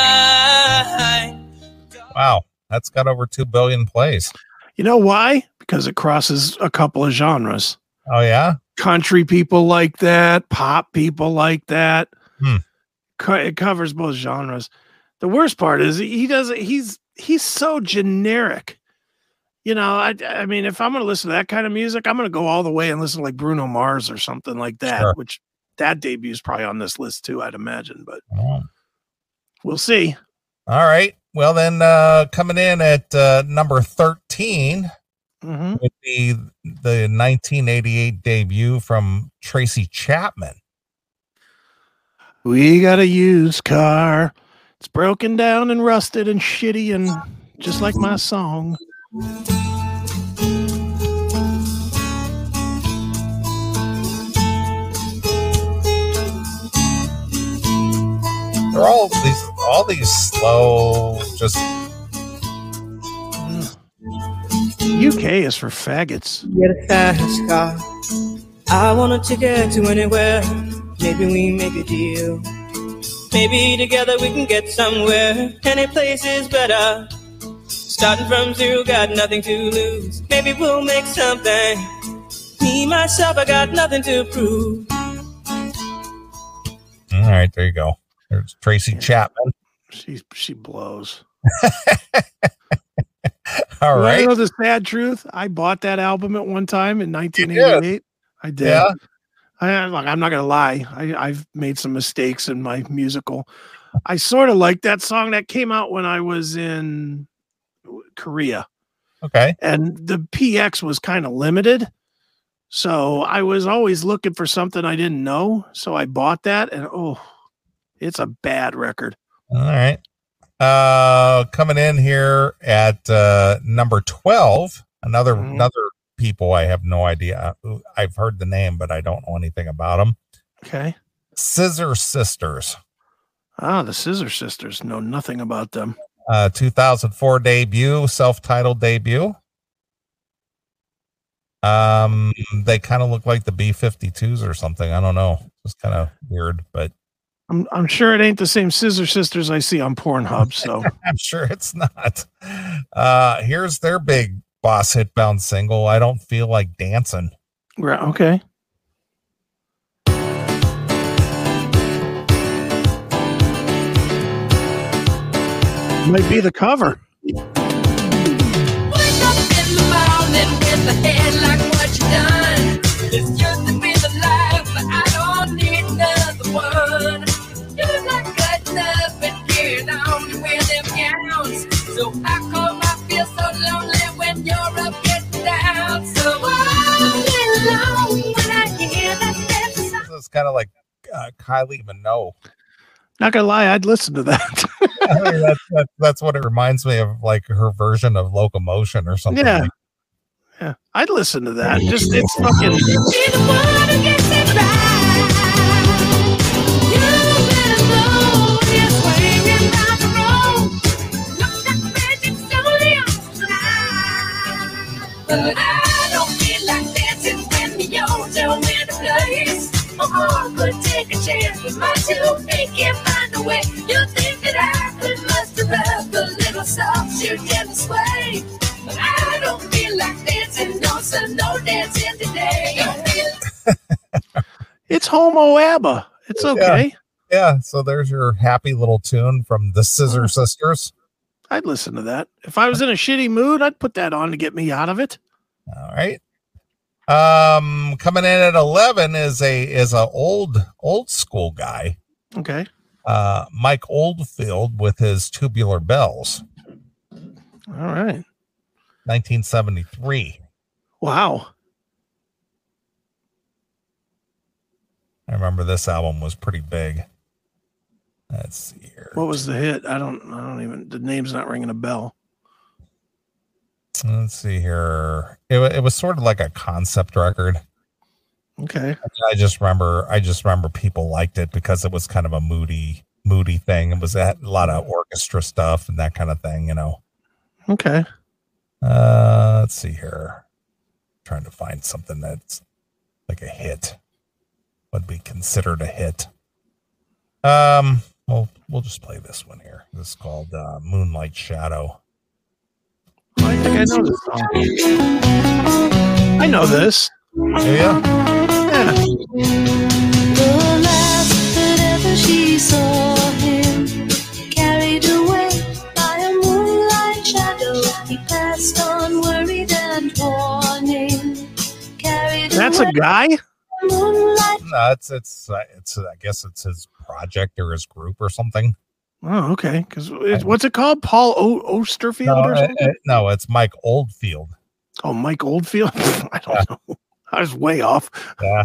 Wow, that's got over two billion plays. You know why? Because it crosses a couple of genres. Oh yeah, Country people like that, pop people like that. Hmm. Co- It covers both genres. The worst part is he doesn't. He's he's so generic. You know, I I mean, if I'm going to listen to that kind of music, I'm going to go all the way and listen to like Bruno Mars or something like that. Sure. Which that debut is probably on this list too, I'd imagine. But Oh. we'll see. All right. Well then, uh, coming in at uh, number thirteen hmm would be the 1988 debut from Tracy Chapman. We got a used car. It's broken down and rusted and shitty and just like my song. They're all these all these slow, just UK is for faggots. Get a fast car. I want a ticket to anywhere. Maybe we make a deal. Maybe together we can get somewhere. Any place is better. Starting from zero, got nothing to lose. Maybe we'll make something. Me, myself, I got nothing to prove. all right. There you go. There's Tracy Chapman. She she blows. <laughs> <laughs> All You know the sad truth? I bought that album at one time in 1988. I did. Yeah. I like, I'm not gonna lie. I, I've made some mistakes in my musical. I sort of like that song that came out when I was in Korea, Okay. and the PX was kind of limited. So I was always looking for something I didn't know. So I bought that, and oh, it's a bad record. All right. Uh coming in here at uh number 12, another Mhm. another people I have no idea. I've heard the name but I don't know anything about them. Okay. Scissor Sisters. Ah, the Scissor Sisters. Know nothing about them. Uh 2004 debut, self-titled debut. Um they kind of look like the B52s or something. I don't know. It's kind of weird, but I'm I'm sure it ain't the same Scissor Sisters I see on Pornhub. So <laughs> I'm sure it's not. Uh here's their big Boss Hitbound single. I don't feel like dancing. Right, okay. Might be the cover. Wake up in the morning with a head like what you done. So how come I feel so lonely when you're up getting down? So all alone when I hear that dance song. This is kind of like uh, Kylie Minogue. Not gonna lie, I'd listen to that. <laughs> I mean, that's, that's that's what it reminds me of, like her version of Locomotion or something. Yeah. like- yeah, I'd listen to that. Just it's fucking. But I don't feel like dancing when the older win a place. My heart could take a chance with my two feet can't find a way. You think that I could muster up a little soft in the sway. But I don't feel like dancing, no, so no dancing today. It's Homo ABBA. It's okay. yeah. So there's your happy little tune from the Scissor <laughs> Sisters. I'd listen to that. If I was in a shitty mood, I'd put that on to get me out of it. All right. Um, coming in at eleven is a is a old old school guy, Okay. uh, Mike Oldfield with his Tubular Bells, All right. 1973. Wow. I remember this album was pretty big. Let's see here. What was the hit? I don't. I don't even. The name's not ringing a bell. Let's see here. It, it was sort of like a concept record. Okay. I just remember I just remember people liked it because it was kind of a moody moody thing. It was a lot of orchestra stuff and that kind of thing, you know. Okay. Uh let's see here. trying to find something that's like a hit. Would be considered a hit. Um well we'll just play this one here. This is called uh, Moonlight Shadow. I think I know this song. I know this. Yeah. Yeah. The last that ever she saw him, carried away by a moonlight shadow, he passed on worried and warning. Carried That's a away guy. No, it's it's uh, it's I guess it's his project or his group or something. Oh, okay. Because what's it called? Paul o- Osterfield No, or uh, something? uh, no, it's Mike Oldfield. oh, Mike Oldfield. <laughs> I don't know. I was way off. Yeah.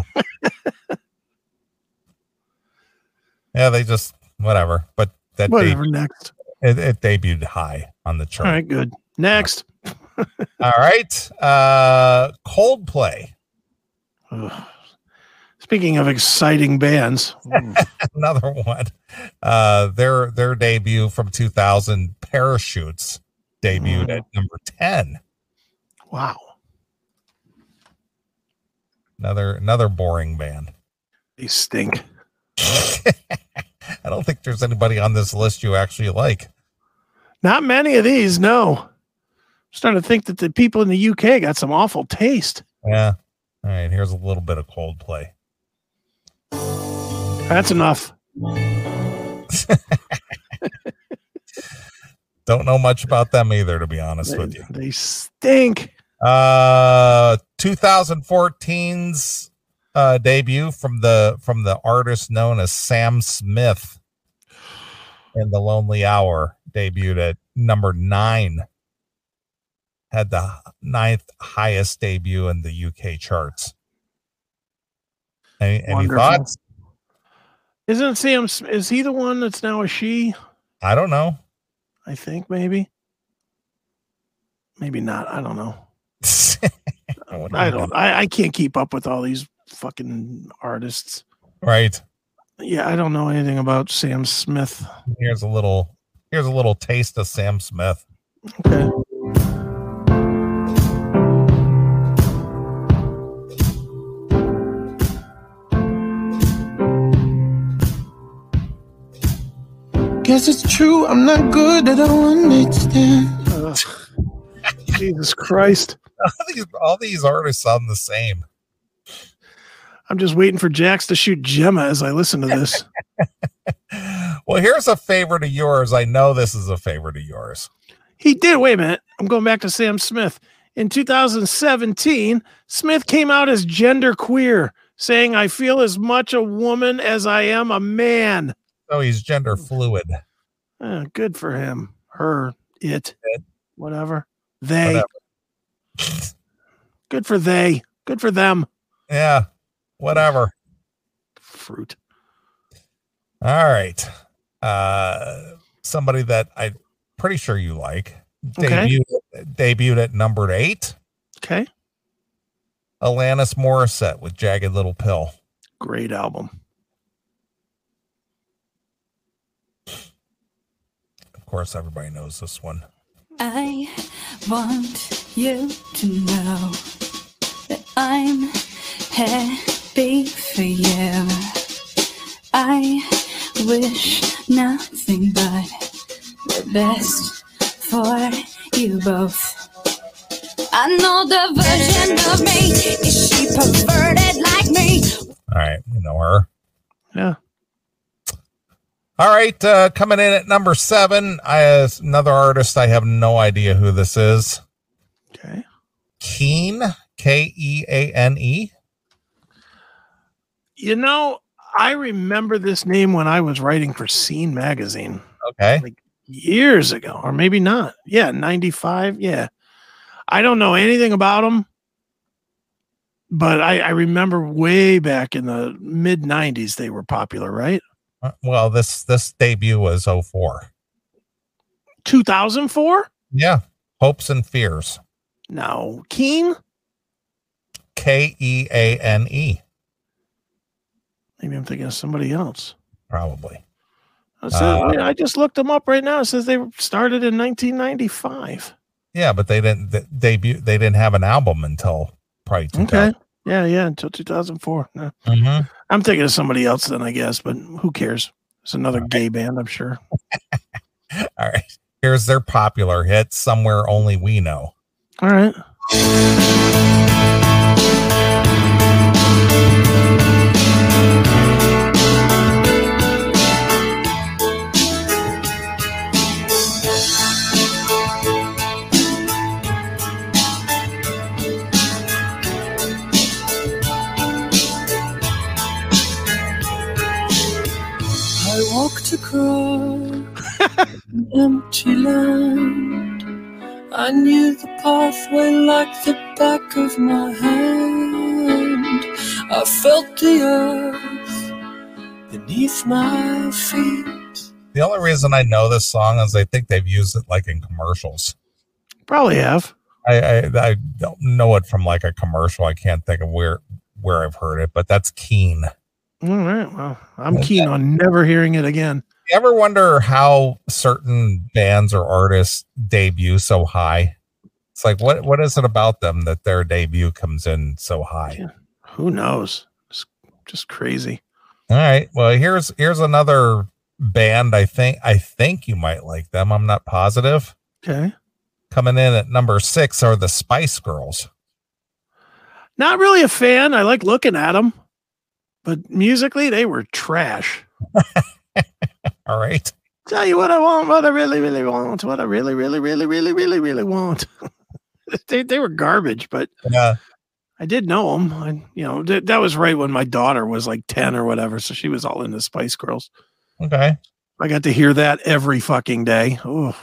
yeah, they just whatever. But that Whatever. Next. it, it debuted high on the chart. All right. Good. Next. All right. Uh Coldplay. <laughs> Speaking of exciting bands, <laughs> Another one. Uh their their debut from 2000 Parachutes debuted Mm. at number 10. wow. Another another boring band. They stink. <laughs> I don't think there's anybody on this list you actually like. Not many of these. No. I'm starting to think that the people in the UK got some awful taste. Yeah. All right, here's a little bit of Coldplay. That's enough. <laughs> Don't know much about them either, to be honest with you. they stink. Uh 2014's uh debut from the from the artist known as Sam Smith in the Lonely Hour debuted at number nine. Had the ninth highest debut in the UK charts. Any, any thoughts? Isn't Sam? Is he the one that's now a she? I don't know. I think maybe. Maybe not. I don't know. <laughs> I don't. I, I can't keep up with all these fucking artists. Right. Yeah, I don't know anything about Sam Smith. Here's a little here's a little taste of Sam Smith. Okay. Guess it's true, I'm not good at all understand. Ugh. <laughs> Jesus Christ. <laughs> all these, all these artists sound the same. I'm just waiting for Jax to shoot Gemma as I listen to this. <laughs> Well, here's a favorite of yours. I know this is a favorite of yours. He did. Wait a minute. I'm going back to Sam Smith. In 2017, Smith came out as gender queer, saying, I feel as much a woman as I am a man. So he's gender fluid. Eh, good for him. Her, it, whatever. They. Whatever. Good for they. Good for them. Yeah, whatever. Fruit. All right. Uh somebody that I'm pretty sure you like. Okay. Debuted, debuted at number eight. Okay. Alanis Morissette with Jagged Little Pill. Great album. Of course, everybody knows this one. I want you to know that I'm happy for you. I wish nothing but the best for you both. I know the version of me. Is she perverted like me? All right, we know her. Yeah. All right, uh, coming in at number seven, I has another artist. I have no idea who this is. Okay. Keane, K E A N E. You know, I remember this name when I was writing for Scene magazine Okay, Like years ago, or maybe not. Yeah, 95. Yeah. I don't know anything about them, but I, I remember way back in the mid 90s they were popular, right? Well, this this debut was 04. 2004? Yeah, Hopes and Fears, No. Keane? K E A N E, Maybe I'm thinking of somebody else. probably. I, Uh, I just looked them up right now. It says they started in 1995. Yeah, but they didn't th- debut. They didn't have an album until probably Okay. Yeah, yeah, until 2004. Yeah. Mhm. I'm thinking of somebody else then, I guess, but who cares? It's another gay band, I'm sure. <laughs> All right. Here's their popular hit, Somewhere Only We Know. All right. Empty land. I knew the pathway like the back of my hand. I felt the earth beneath my feet. The only reason I know this song is I think they've used it like in commercials. Probably have. I, I I don't know it from like a commercial. I can't think of where where I've heard it, but that's Keane. All right. Well, I'm keen on never hearing it again. You ever wonder how certain bands or artists debut so high? It's like what what is it about them that their debut comes in so high? Yeah. Who knows? It's just crazy. All right. Well, here's here's another band. I think I think you might like them. I'm not positive. Okay. Coming in at number six are the Spice Girls. Not really a fan. I like looking at them, but musically, they were trash. <laughs> <laughs> All right. Tell you what I want, what I really, really want, what I really, really, really, really, really, really want. <laughs> they, they were garbage, but Yeah. I did know them. I, you know, th- that was right when my daughter was like 10 or whatever. So she was all into Spice Girls. Okay. I got to hear that every fucking day. Oh,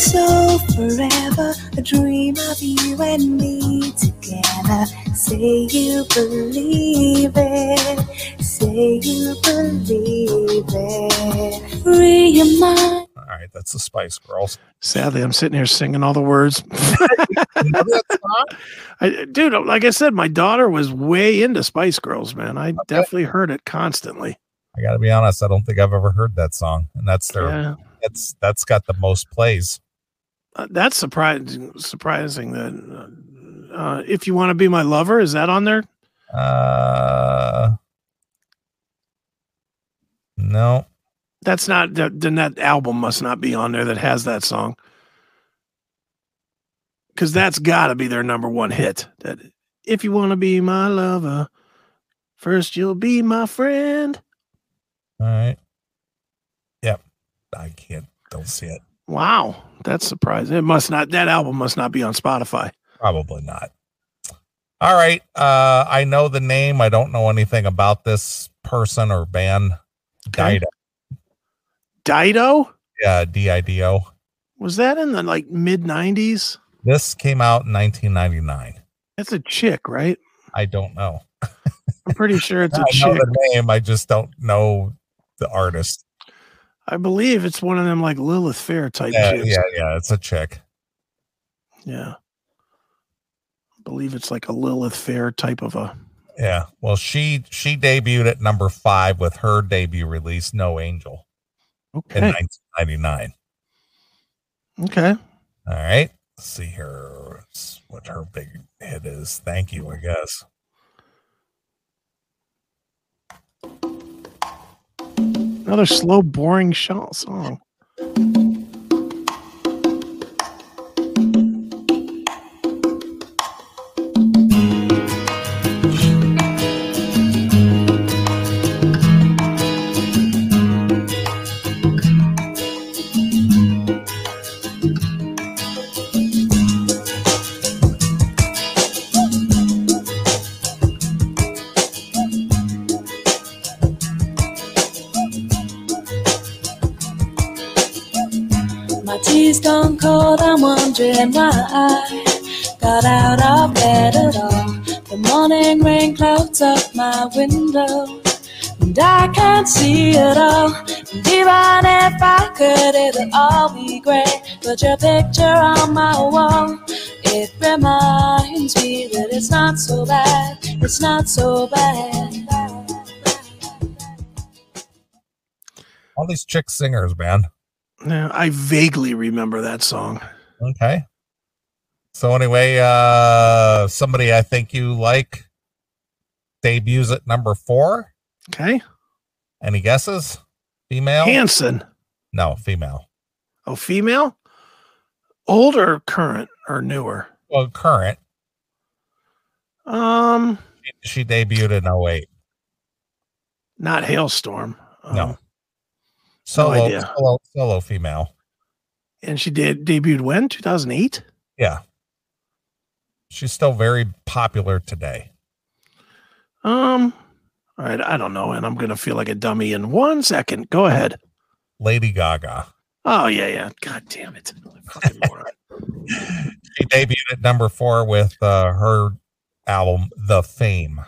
so forever, a dream of you and me together. Say you believe it, say you believe it. Free your mind. All right. That's the Spice Girls. sadly, I'm sitting here singing all the words. Remember that song? I, dude, like I said, my daughter was way into Spice Girls, man. I definitely heard it constantly. I got to be honest. I don't think I've ever heard that song, and that's their Yeah. That's that's got the most plays. Uh, that's surprising. Surprising that uh, if you want to be my lover, is that on there? Uh, no, That's not. th- Then that album must not be on there that has that song. Because that's got to be their number one hit. That if you want to be my lover, first you'll be my friend. all right. Yep, I can't. Don't see it. Wow, that's surprising. It must not. That album must not be on Spotify. Probably not. All right. Uh, I know the name. I don't know anything about this person or band. Okay. Dido. Dido Yeah, D I D O. was that in the like mid '90s? This came out in 1999. That's a chick, right? I don't know. I'm pretty sure it's <laughs> a I know chick. the name. I just don't know the artist. I believe it's one of them like Lilith Fair type Yeah, chicks. yeah, yeah. It's a chick. Yeah. I believe it's like a Lilith Fair type of a. Yeah. Well, she she debuted at number five with her debut release, No Angel, in 1999. Okay. All right. Let's see here what her big hit is. Thank you, I guess. Another slow, boring song. Cold, I'm wondering why I got out of bed at all. The morning rain clouds up my window, and I can't see it all. And even if I could, it'll all be great. But your picture on my wall, it reminds me that it's not so bad. It's not so bad. All these chick singers, man. Yeah, I vaguely remember that song. Okay. So anyway, uh somebody I think you like debuts at number four. Okay. Any guesses? Female? Hanson. No, female. Oh, female? Old or current or newer? Well, current. Um, She debuted in 08. not Halestorm. Um, No. Solo, idea. solo, solo female. And she did debuted when? 2008? Yeah. She's still very popular today. Um, all right. I don't know. And I'm going to feel like a dummy in one second. Go ahead. Lady Gaga. Oh, yeah, yeah. God damn it. <laughs> She debuted at number four with uh, her album, The Fame.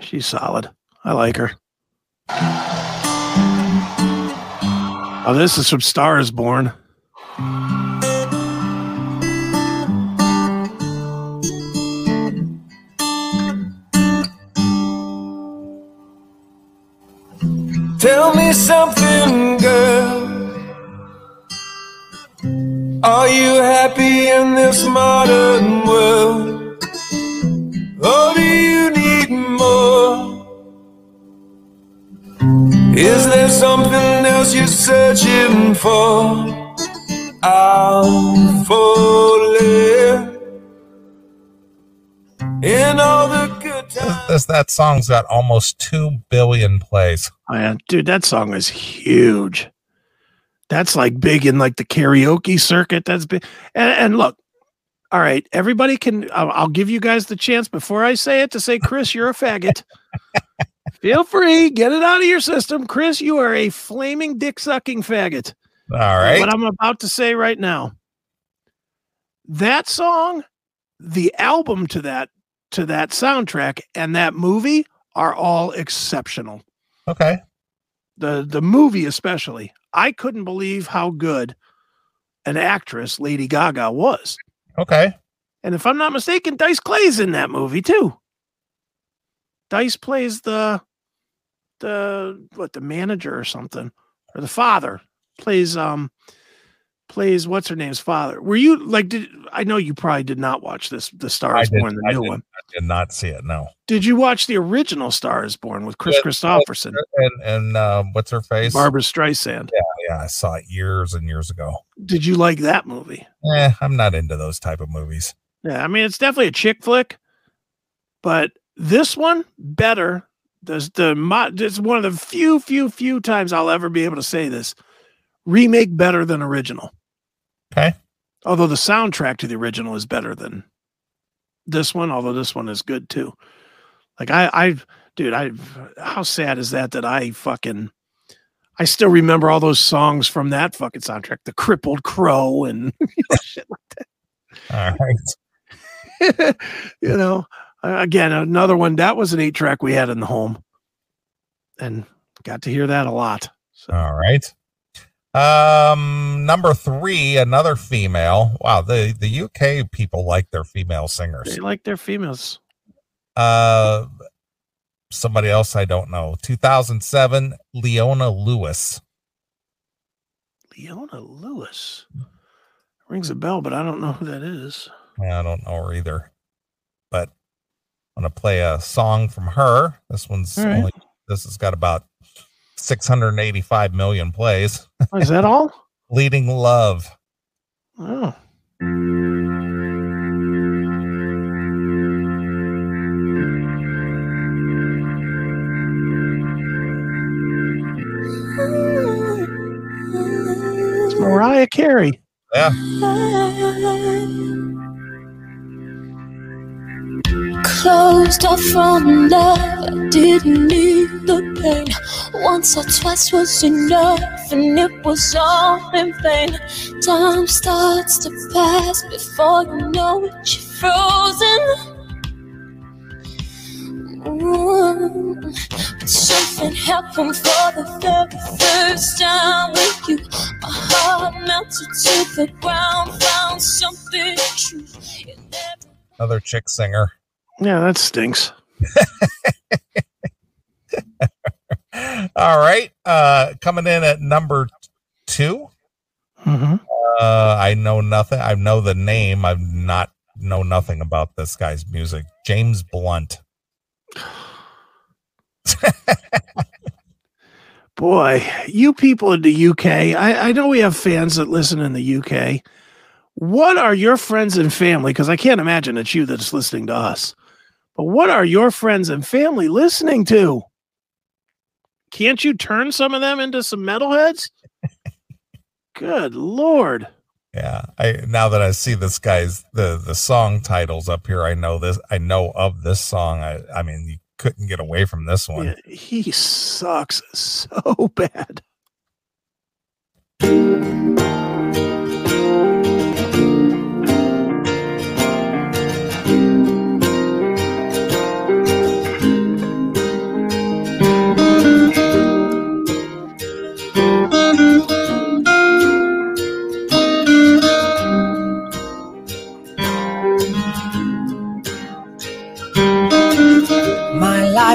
She's solid. I like her. Oh, this is from Stars Born. Tell me something, girl. Are you happy in this modern world? Or do you need more? Is there something else you're searching for? I'll falling in all the good times. This, that song's got almost 2 billion plays. Oh, yeah. Dude, that song is huge. That's like big in like the karaoke circuit. That's big. And, and look, all right, everybody can, I'll, I'll give you guys the chance before I say it to say, Chris, you're a faggot. <laughs> Feel free, get it out of your system. Chris, you are a flaming dick sucking faggot. All right. What I'm about to say right now. That song, the album to that to that soundtrack and that movie are all exceptional. Okay. The the movie especially. I couldn't believe how good an actress Lady Gaga was. Okay. And if I'm not mistaken, Dice Clay's in that movie too. Dice plays the the what the manager or something. or the father plays um plays what's her name's father. Were you like did I know you probably did not watch this the Star is Born the I new did- one. I did not see it. No. Did you watch the original Star is Born with Kris Yeah, Kristofferson, And and uh, what's her face? Barbra Streisand? Yeah, I saw it years and years ago. Did you like that movie? Eh, I'm not into those type of movies. Yeah, I mean it's definitely a chick flick, but this one better. There's the mo- it's one of the few, few, few times I'll ever be able to say this. Remake better than original. Okay. Although the soundtrack to the original is better than this one, although this one is good too. Like I, I, dude, I, how sad is that that I fucking, I still remember all those songs from that fucking soundtrack, the Crippled Crow and <laughs> <laughs> you know, shit All right. you know, again, another one that was an eight track we had in the home, and got to hear that a lot. So All right. Um, number three, another female. Wow, the the UK people like their female singers. they like their females. Uh, somebody else I don't know. 2007, Leona Lewis. Leona Lewis rings a bell, but I don't know who that is. Yeah, I don't know her either. But I'm gonna play a song from her. This one's All right. only this has got about 685 million plays. Oh, is that all? <laughs> Bleeding Love. Oh, it's Mariah Carey. Yeah. Closed off from love, I didn't need the pain. Once or twice was enough, and it was all in vain. Time starts to pass before you know it, you're frozen. But something happened for the very first time with you. My heart melted to the ground, found something true. Another chick singer. Yeah, that stinks. <laughs> All right. Uh coming in at number two. Mm-hmm. Uh I know nothing. I know the name. I've not know nothing about this guy's music. James Blunt. <laughs> Boy, you people in the UK, I, I know we have fans that listen in the UK. What are your friends and family? Because I can't imagine it's you that's listening to us. But what are your friends and family listening to? Can't you turn some of them into some metalheads? <laughs> Good lord. Yeah. I now that I see this guy's the the song titles up here, I know this I know of this song. I I mean you couldn't get away from this one. Yeah, he sucks so <laughs> bad.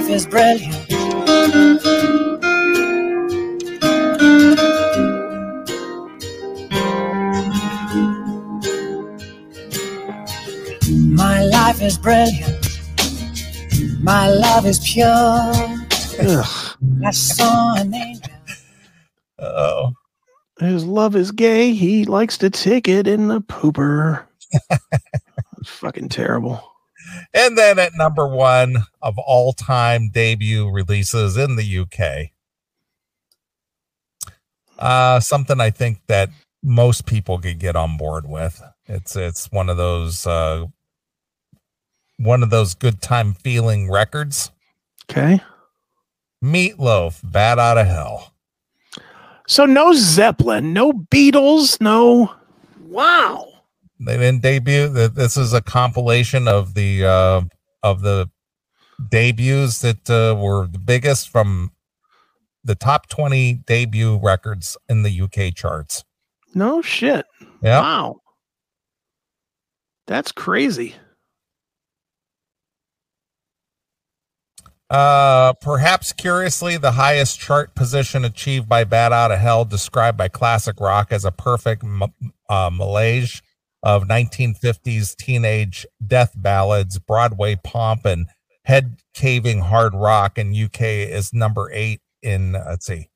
Life is brilliant. My life is brilliant. My love is pure. Ugh. I saw an angel. Oh. His love is gay. He likes to take it in the pooper. It's <laughs> fucking terrible. And then at number one of all time debut releases in the UK. Uh something I think that most people could get on board with. It's it's one of those uh one of those good time feeling records. Okay. Meatloaf, Bat Out of Hell. So no Zeppelin, no Beatles, no. Wow. They didn't debut. Th- This is a compilation of the uh of the debuts that uh, were the biggest from the top 20 debut records in the UK charts. No shit. Yeah. Wow. That's crazy. Uh, perhaps curiously, the highest chart position achieved by Bat Out of Hell, described by classic rock as a perfect m- uh, melange of 1950s teenage death ballads, Broadway pomp, and head caving hard rock in UK is number eight in, uh, let's see,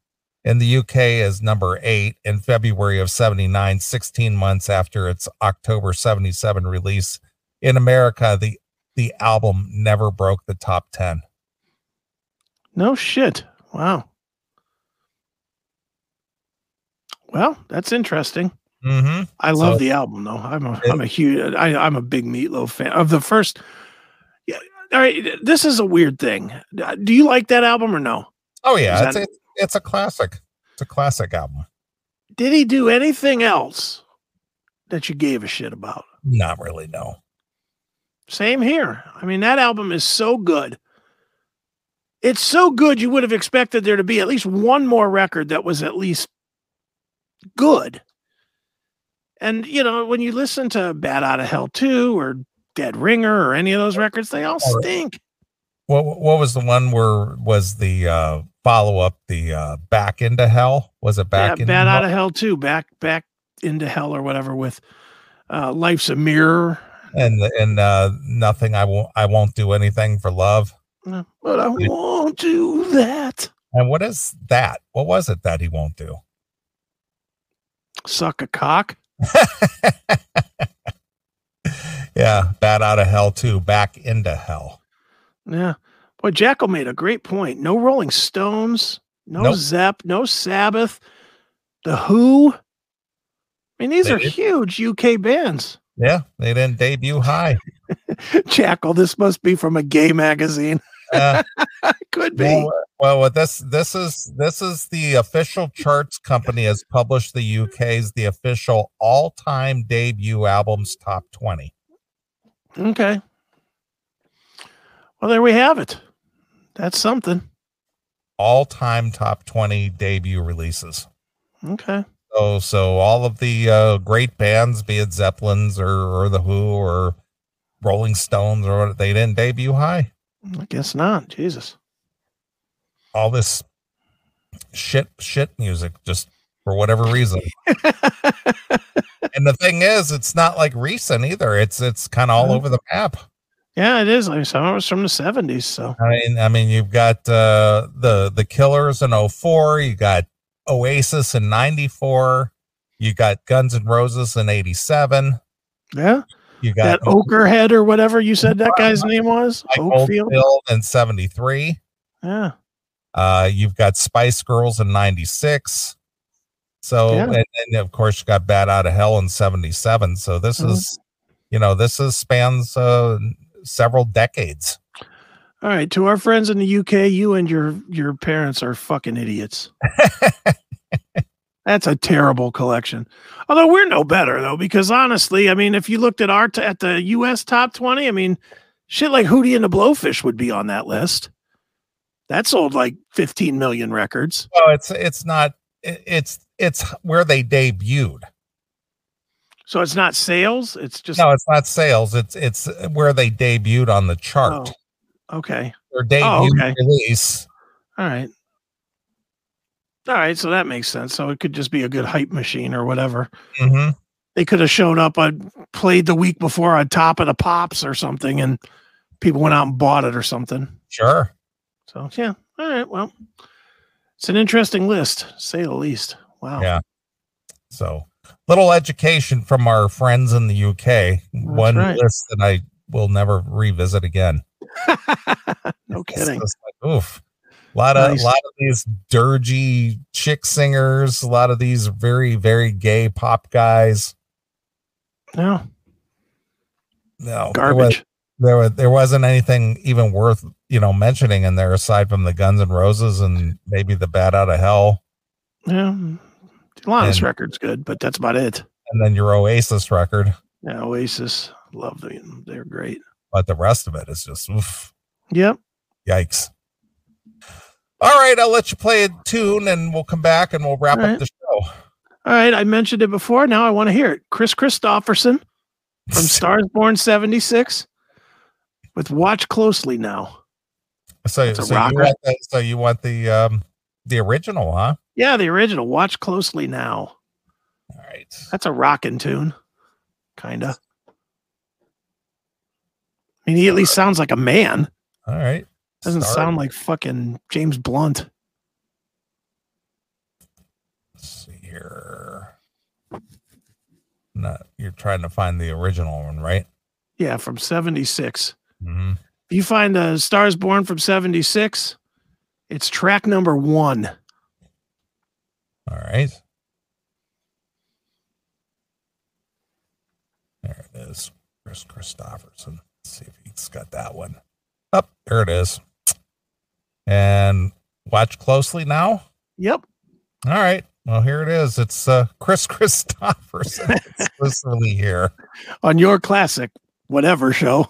in the UK is number eight in February of 79, 16 months after its October 77 release. In America, the, the album never broke the top 10. No shit. Wow. Well, that's interesting. Mm-hmm. I love So- the album though. I'm a am a huge I, I'm a big Meatloaf fan of the first. Yeah, all right. This is a weird thing. Do you like that album or no? Oh yeah, it's, that- it's it's a classic. It's a classic album. Did he do anything else that you gave a shit about? Not really, no. Same here. I mean, that album is so good. It's so good you would have expected there to be at least one more record that was at least good. And you know, when you listen to Bat Out of Hell 2 or Dead Ringer or any of those records, they all stink. What what was the one where was the uh follow up the uh back into hell? Was it back yeah, in Bat Out of Hell 2, back back into hell or whatever with uh Life's a Mirror. and and uh nothing I won't I won't do anything for love. Uh, But I won't do that. And what is that? What was it that he won't do? Suck a cock. <laughs> Yeah, bat out of hell too, back into hell. Yeah. Boy, Jackal made a great point. No Rolling Stones, no Nope. Zepp, no Sabbath, The Who. I mean, these They are did- huge UK bands. Yeah, they didn't debut high. <laughs> Jackal, this must be from a gay magazine. Uh, <laughs> Could be. well, well, this this is this is the official charts company has published the UK's the official all time debut albums top twenty. Okay. Well, there we have it. That's something. All time top twenty debut releases. Okay. So so all of the uh, great bands, be it Zeppelins or or the Who or Rolling Stones or what, they didn't debut high. I guess not. Jesus. All this shit shit music just for whatever reason. <laughs> and the thing is, it's not like recent either. It's it's kind of all over the map. Yeah, it is. Some of it's from the 70s. So I mean, I mean, you've got uh, the the Killers in 04, you got Oasis in 94, you got Guns N' Roses in 87, yeah. you That got Okerhead or whatever you said that guy's name was. Oakfield. In 73. Yeah. Uh, you've got Spice Girls in 96. So, Yeah. and, and of course, you got Bat Out of Hell in 77. So, this Mhm. is, you know, this is spans uh, several decades. All right, to our friends in the UK, you and your your parents are fucking idiots. <laughs> That's a terrible collection. Although we're no better though, because honestly, I mean, if you looked at our t- at the US top twenty, I mean, shit like Hootie and the Blowfish would be on that list. That sold like fifteen million records. Oh, it's, it's not, it's, it's where they debuted. So it's not sales. It's just No, it's not sales. It's, it's where they debuted on the chart. Oh, okay. Their debut Oh, okay. release. All right. All right, so that makes sense. So it could just be a good hype machine or whatever. hmm they could have showed up on played the week before on top of the pops or something and people went out and bought it or something Sure. So yeah all right well it's an interesting list say the least wow Yeah. So, little education from our friends in the UK. One right. list that I will never revisit again. <laughs> no kidding like, oof. A lot of Nice. a lot of these dirgy chick singers, a lot of these very very gay pop guys. no No, there was- garbage There was there wasn't anything even worth you know mentioning in there aside from the Guns and Roses and maybe the Bat Out of Hell. Yeah And- record's good but that's about it. And then your Oasis record, yeah oasis love them. They're great. But the rest of it is just oof, yep. Yikes. All right, I'll let you play a tune and we'll come back and we'll wrap All up right. the show. all right i mentioned it before. Now i want to hear it. Kris Kristofferson from <laughs> stars born 76 with watch closely now So, so you want the, so you want the um the original, huh? Yeah, the original. Watch closely now. All right. That's a rockin' tune. Kinda. I mean, he at least sounds like a man. All right. Doesn't Start. sound like fucking James Blunt. Let's see here. Not you're trying to find the original one, right? Yeah, from 76. hmm If you find the Stars Born from 76, it's track number one. All right. There it is. Kris Kristofferson. Let's see if he's got that one. Up there it is. And watch closely now. Yep. All right. Well, here it is. It's uh, Kris <laughs> Kristofferson exclusively here. On your classic, whatever show.